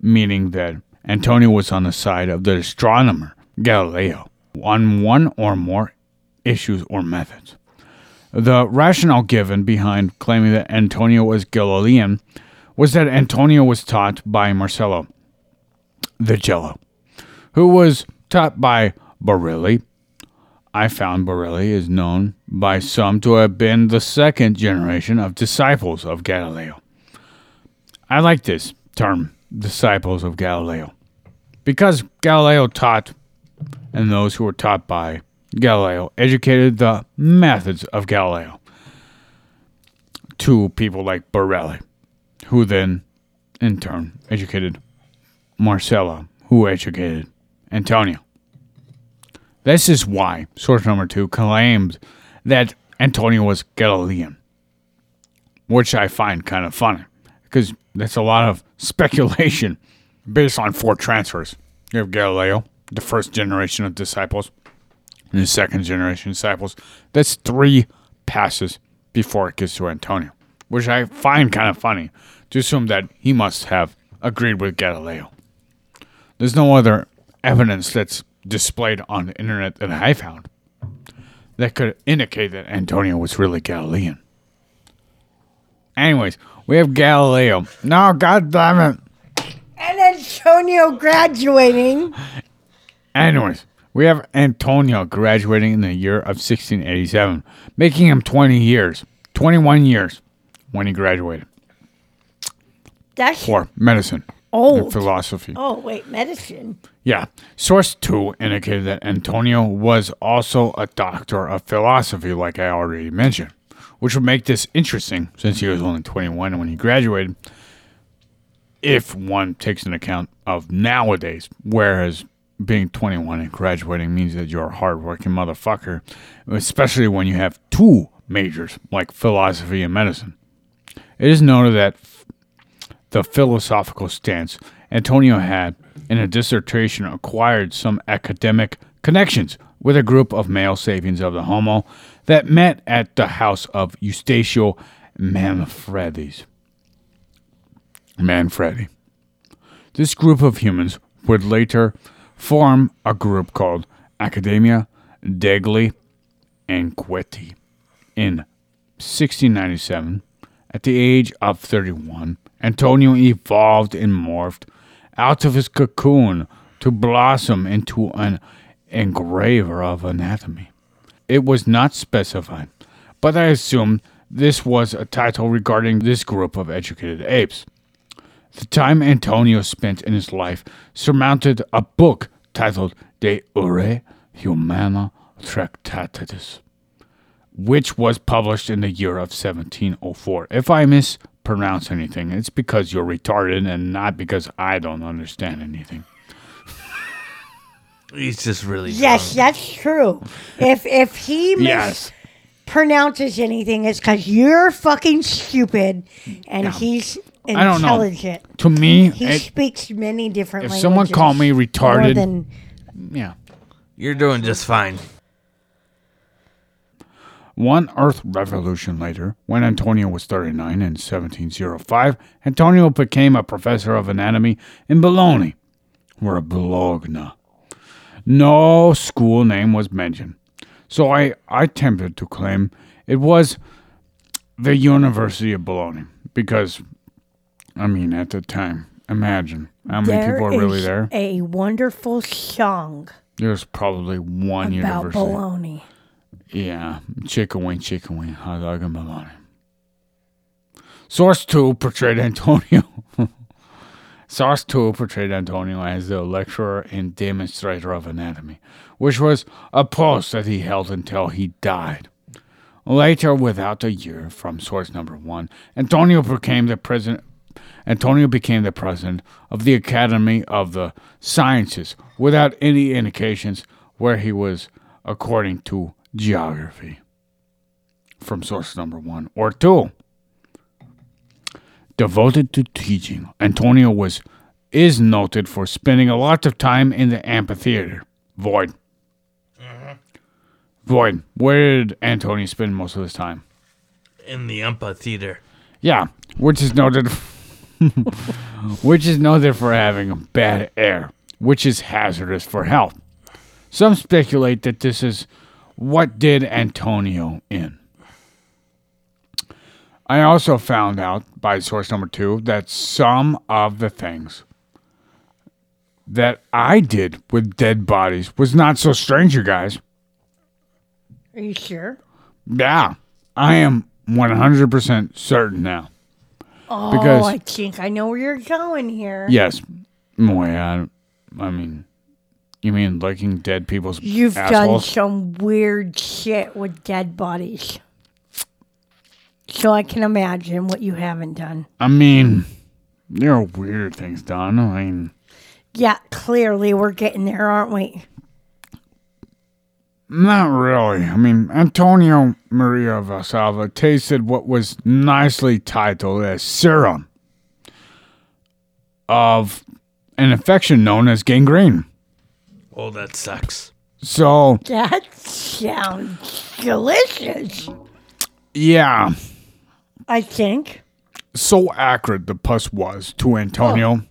meaning that Antonio was on the side of the astronomer Galileo on one or more issues or methods. The rationale given behind claiming that Antonio was Galilean was that Antonio was taught by Marcello the Jello, who was taught by Borelli. I found Borelli is known by some to have been the second generation of disciples of Galileo. I like this term, disciples of Galileo, because Galileo taught, and those who were taught by Galileo educated the methods of Galileo to people like Barilli, who then, in turn, educated Marcello, who educated Antonio. This is why source number two claims that Antonio was Galilean, which I find kind of funny because that's a lot of speculation based on four transfers. You have Galileo, the first generation of disciples, and the second generation disciples. That's three passes before it gets to Antonio, which I find kind of funny to assume that he must have agreed with Galileo. There's no other evidence that's displayed on the internet that I found that could indicate that Antonio was really Galilean. Anyways, we have Galileo. No, god damn it. And Antonio graduating. Anyways, we have Antonio graduating in the year of 1687, making him 20 years, 21 years when he graduated That's for medicine old. philosophy. Oh, wait, medicine. Yeah. Source 2 indicated that Antonio was also a doctor of philosophy, like I already mentioned, which would make this interesting since he was only 21 when he graduated, if one takes an account of nowadays, whereas being 21 and graduating means that you're a hardworking motherfucker, especially when you have two majors like philosophy and medicine. It is noted that the philosophical stance Antonio had in a dissertation acquired some academic connections with a group of male sapiens of the Homo that met at the house of Eustachio Manfredi's. Manfredi. This group of humans would later form a group called Academia degli Inquieti. In 1697, at the age of 31, Antonio evolved and morphed out of his cocoon to blossom into an engraver of anatomy. It was not specified, but I assumed this was a title regarding this group of educated apes. The time Antonio spent in his life surmounted a book titled De Aure Humana Tractatus, which was published in the year of 1704. If I mispronounce anything, it's because you're retarded and not because I don't understand anything. He's just really Yes, drunk. that's true. If if he Yes. mispronounces anything, it's because you're fucking stupid and he's I don't know. intelligent. To me, He it, speaks many different if languages. someone called me more retarded- than yeah. You're doing just fine. One Earth revolution later, when Antonio was 39 in 1705, Antonio became a professor of anatomy in Bologna, or Bologna. No school name was mentioned, so I, I attempted to claim it was the University of Bologna because, I mean, at the time, imagine how many There people are really there. A wonderful song There's probably one university. about university. baloney. Yeah, chicken wing, chicken wing, hot dog and bologna. Source 2 portrayed Antonio. Source 2 portrayed Antonio as the lecturer and demonstrator of anatomy, which was a post that he held until he died. Later, without a year from source number 1, Antonio became the president Antonio became the president of the Academy of the Sciences without any indications where he was according to geography. From source number one or two. Devoted to teaching, Antonio was is noted for spending a lot of time in the amphitheater. Void. Mm-hmm. Void. Where did Antonio spend most of his time? In the amphitheater. Yeah, which is noted which is noted for having bad air, which is hazardous for health. Some speculate that this is what did Antonio in. I also found out by source number 2 that some of the things that I did with dead bodies was not so strange, you guys. Are you sure? Yeah, I am 100% certain now. Oh, Because- I think I know where you're going here. Yes. Boy, I, I mean, you mean licking dead people's You've done some weird shit with dead bodies. So I can imagine what you haven't done. I mean, there are weird things done. I mean, Yeah, clearly we're getting there, aren't we? not really. I mean, Antonio Maria Valsalva tasted what was nicely titled as serum of an infection known as gangrene. Oh, that sucks. So, That sounds delicious. yeah, I think. so acrid the pus was to Antonio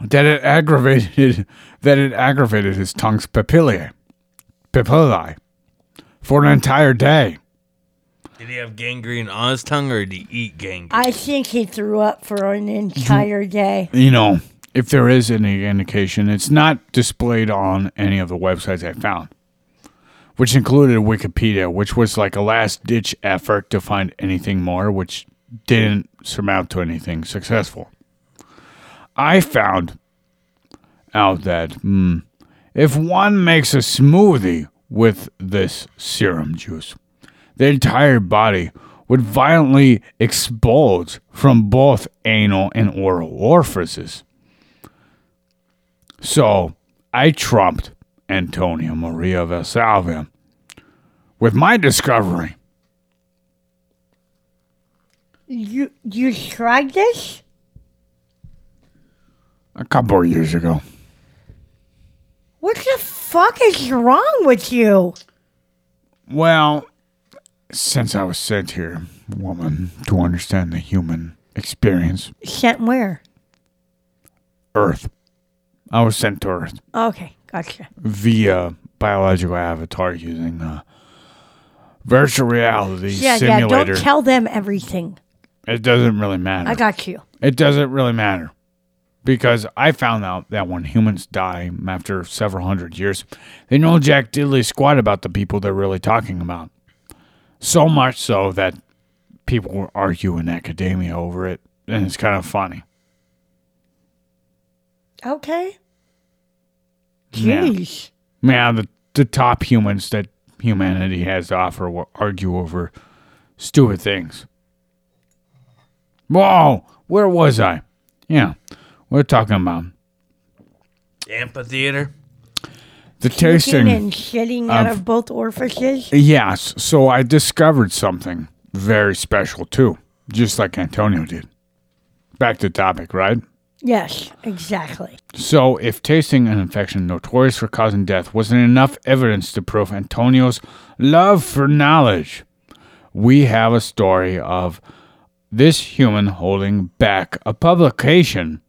that it aggravated that it aggravated his tongue's papillae, papillae for an entire day. Did he have gangrene on his tongue or did he eat gangrene? I think he threw up for an entire day. You know, if there is any indication, it's not displayed on any of the websites I found, which included Wikipedia, which was like a last ditch effort to find anything more, which didn't surmount to anything successful. I found out that hmm, if one makes a smoothie with this serum juice, the entire body would violently explode from both anal and oral orifices. So I trumped Antonio Maria Valsalva with my discovery. You you tried this? a couple of years ago. What the fuck is wrong with you? Well, since I was sent here, woman, to understand the human experience, Sent where? Earth. I was sent to Earth Okay, gotcha. via biological avatar using a virtual reality Yeah, yeah. simulator. Don't tell them everything. it doesn't really matter. I got you. It doesn't really matter. Because I found out that when humans die after several hundred years, they know Jack Diddley squat about the people they're really talking about. So much so that people argue in academia over it, and it's kind of funny. Okay. Yeah. Jeez. Yeah, the, the top humans that humanity has to offer will argue over stupid things. Whoa, where was I? Yeah, we're talking about Amphitheater? the Puking tasting. and shitting out of- of both orifices. Yes, so I discovered something very special too, just like Antonio did. Back to topic, right? Yes, exactly. So, if tasting an infection notorious for causing death wasn't enough evidence to prove Antonio's love for knowledge, we have a story of this human holding back a publication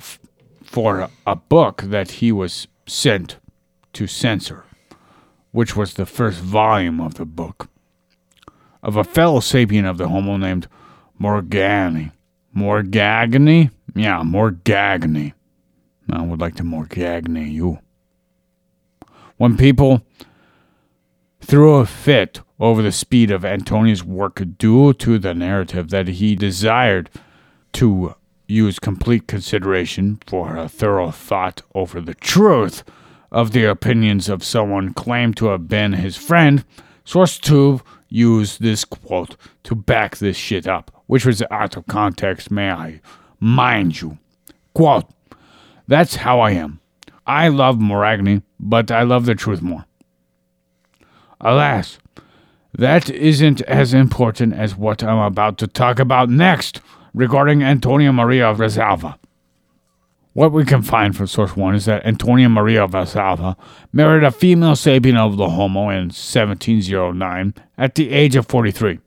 f- for a book that he was sent to censor, which was the first volume of the book of a fellow sapien of the Homo named Morgani. Morgagni? Yeah, Morgagni. I would like to Morgagni you. When people threw a fit over the speed of Antonio's work due to the narrative that he desired to use complete consideration for a thorough thought over the truth of the opinions of someone claimed to have been his friend, Source 2 used this quote to back this shit up, which was out of context, may I mind you. Quote, That's how I am. I love Moragni, but I love the truth more. Alas, that isn't as important as what I'm about to talk about next regarding Antonia Maria Resalva. What we can find from source one is that Antonia Maria Valsalva married a female sapien of the Homo in 1709 at the age of 43.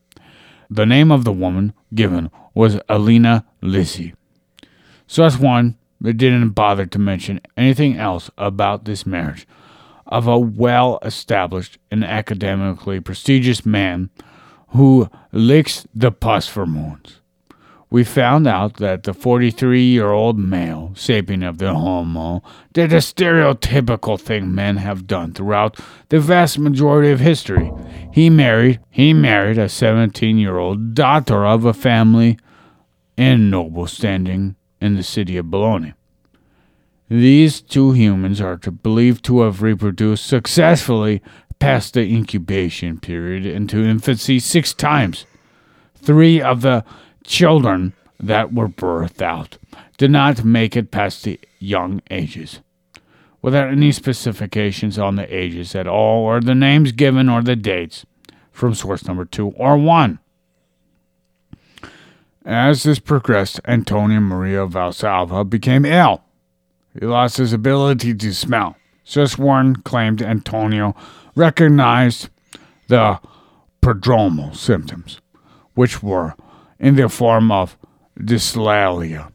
The name of the woman given was Alina Lissi. Source one they didn't bother to mention anything else about this marriage of a well established and academically prestigious man who licks the pus for moons. We found out that the 43 year old male sapien of the Homo did a stereotypical thing men have done throughout the vast majority of history. He married he married a 17 year old daughter of a family in noble standing in the city of Bologna. These two humans are to believed to have reproduced successfully past the incubation period into infancy six times. Three of the children that were birthed out did not make it past the young ages. Without any specifications on the ages at all, or the names given, or the dates, from source number two or one. As this progressed, Antonio Maria Valsalva became ill. He lost his ability to smell. Source one claimed Antonio recognized the prodromal symptoms, which were in the form of dyslalia.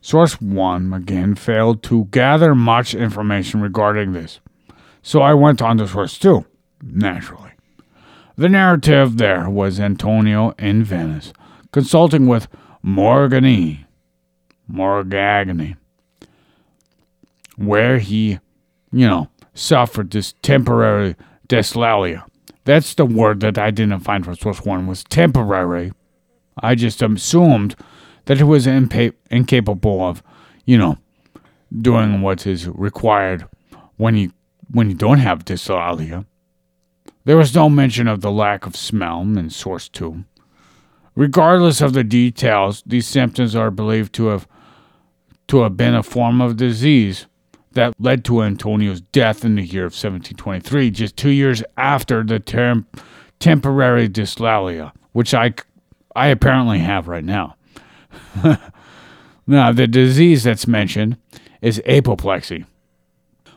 Source 1 again failed to gather much information regarding this, so I went on to source 2, naturally. The narrative there was Antonio in Venice, consulting with Morgani, Morgagni, where he, you know, suffered this temporary dyslalia. That's the word that I didn't find for source 1 was temporary I just assumed that he was impa- incapable of, you know, doing what is required when you when you don't have dyslalia. There was no mention of the lack of smell in source two. Regardless of the details, these symptoms are believed to have to have been a form of disease that led to Antonio's death in the year of 1723, just two years after the term temporary dyslalia, which I I apparently have right now. now, the disease that's mentioned is apoplexy,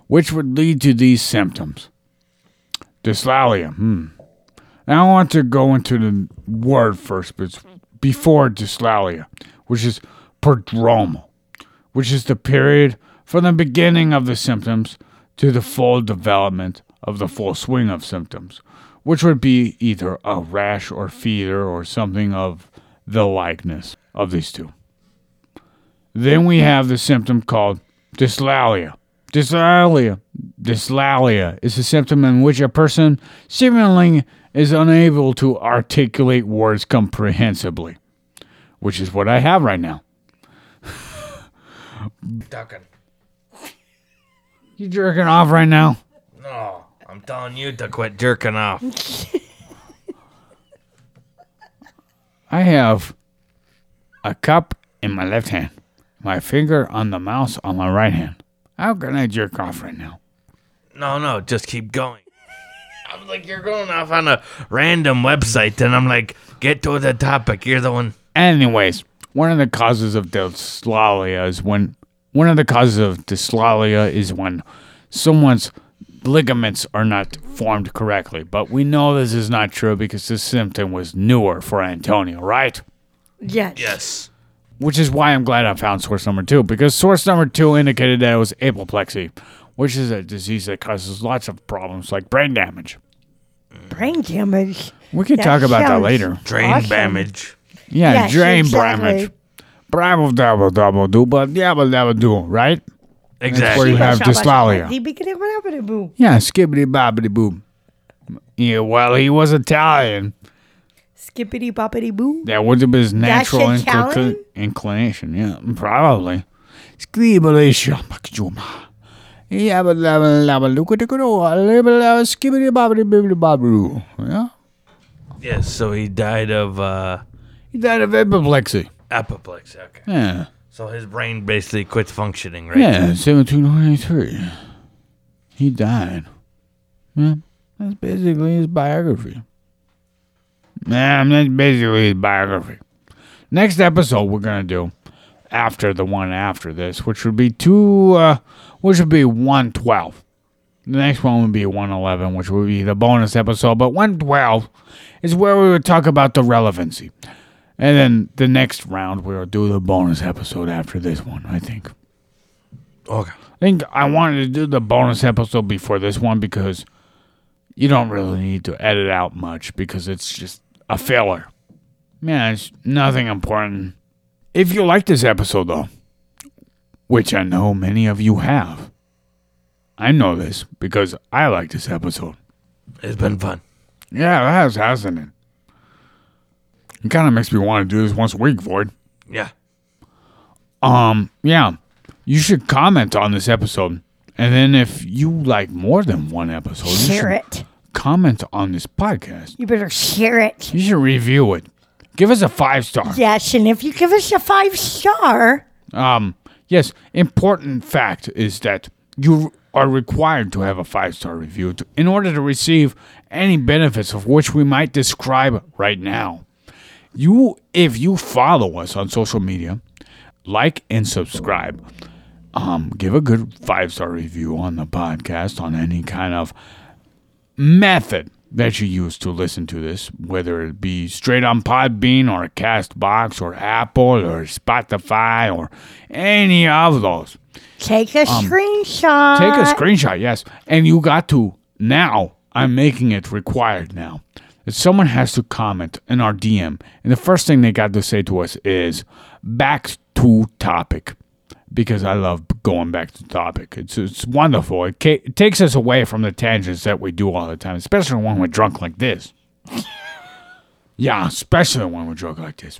which would lead to these symptoms. Dyslalia. Hmm. Now I want to go into the word first, but before dyslalia, which is prodromal, which is the period from the beginning of the symptoms to the full development of the full swing of symptoms, which would be either a rash or fever or something of the likeness of these two. Then we have the symptom called dyslalia. Dyslalia. Dyslalia is a symptom in which a person seemingly is unable to articulate words comprehensibly, which is what I have right now. Ducking. You jerking off right now? No, I'm telling you to quit jerking off. I have a cup in my left hand, my finger on the mouse on my right hand. How can I jerk off right now? No, no, just keep going. I'm like, you're going off on a random website, and I'm like, get to the topic. You're the one. Anyways, one of the causes of dyslalia is when one of the causes of dyslalia is when someone's ligaments are not formed correctly. But we know this is not true because this symptom was newer for Antonio, right? Yes. Yes. Which is why I'm glad I found source number two because source number two indicated that it was apoplexy, which is a disease that causes lots of problems like brain damage. Brain damage. We can That talk about that sounds later. Drain Awesome. damage. Yeah, Yes, Jane exactly. Bramage. Bravo double double do, but double double do, right? where Exactly. you have dyslalia. Boo. Yeah, skibbity bobbity boo. Yeah, well, he was Italian. Skippity boppity boo. That would have been his That's natural Italian? inclination. Yeah, probably. Skibbity shambakjuma. Yeah, but lava lava look at the good old skibbity bobbity bibbity bobberoo. Yeah, Yes. So he died of uh, he died of apoplexy. apoplexy. Okay. Yeah, So his brain basically quits functioning, right? yeah, 1793. He died. Yeah, that's basically his biography. Yeah, that's basically his biography. Next episode we're gonna do after the one after this, which would be two, uh, which would be one twelve. The next one would be one eleven, which would be the bonus episode. But one twelve is where we would talk about the relevancy, and then the next round we'll do the bonus episode after this one. I think. Okay. I think I wanted to do the bonus episode before this one because you don't really need to edit out much because it's just a filler. Yeah, it's nothing important. If you like this episode, though, which I know many of you have, I know this because I like this episode. It's been fun. Yeah, it has, hasn't it? It kind of makes me want to do this once a week, Void. Yeah. Um, yeah, you should comment on this episode. And then if you like more than one episode, you Share should it. comment on this podcast. You better share it. You should review it. Give us a five star. Yes, and if you give us a five star, Um, yes, important fact is that you are required to have a five star review to, in order to receive any benefits of which we might describe right now. You, if you follow us on social media, like and subscribe. Um, give a good five star review on the podcast on any kind of method that you use to listen to this, whether it be straight on Podbean or Castbox or Apple or Spotify or any of those. take a um, screenshot. Take a screenshot, yes. And you got to now. I'm making it required now that someone has to comment in our DM, and the first thing they got to say to us is back to topic. Because I love going back to the topic. It's it's wonderful. It, ca- it takes us away from the tangents that we do all the time, especially when we're drunk like this. yeah, especially when we're drunk like this.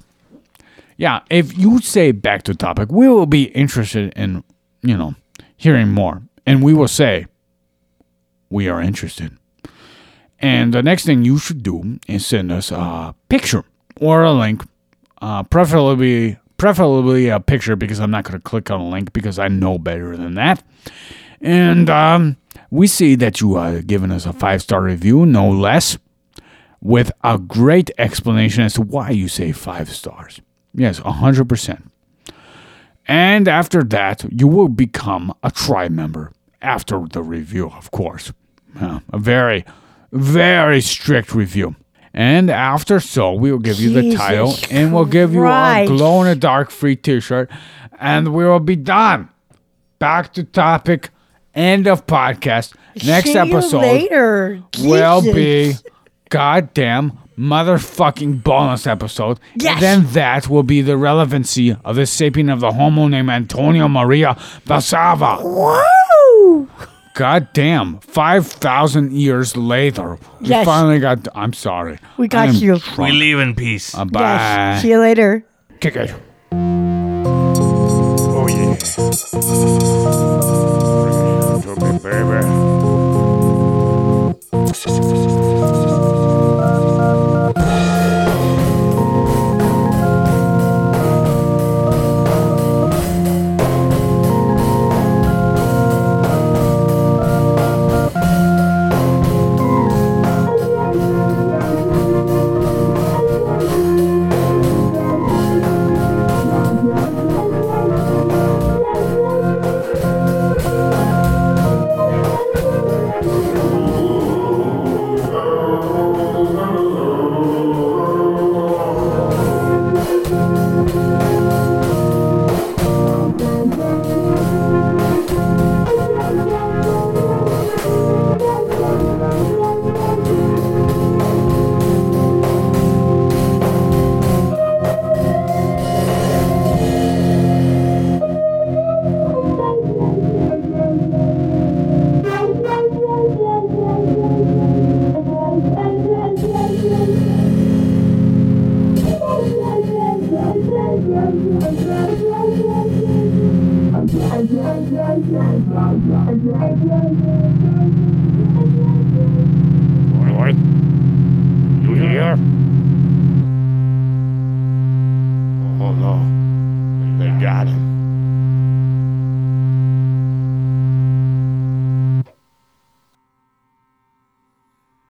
Yeah, if you say back to topic, we will be interested in, you know, hearing more. And we will say, we are interested. And the next thing you should do is send us a picture or a link, uh, preferably preferably a picture because I'm not going to click on a link because I know better than that. And um, we see that you are giving us a five star review, no less, with a great explanation as to why you say five stars. Yes, 100%. And after that, you will become a tribe member after the review, of course. Uh, a very, very strict review. And after so, we will give you the Jesus title and we'll give you a glow in the dark free t shirt and we will be done. Back to topic. End of podcast. Next See you episode later. will Jesus. be goddamn motherfucking bonus episode. Yes. And then that will be the relevancy of the sapien of the homo named Antonio Maria Valsalva. Woo! God damn, 5,000 years later. We Yes. finally got. I'm sorry. We got I am you. We drunk. leave in peace. Uh, bye. Yes. See you later. Kick it. Oh yeah.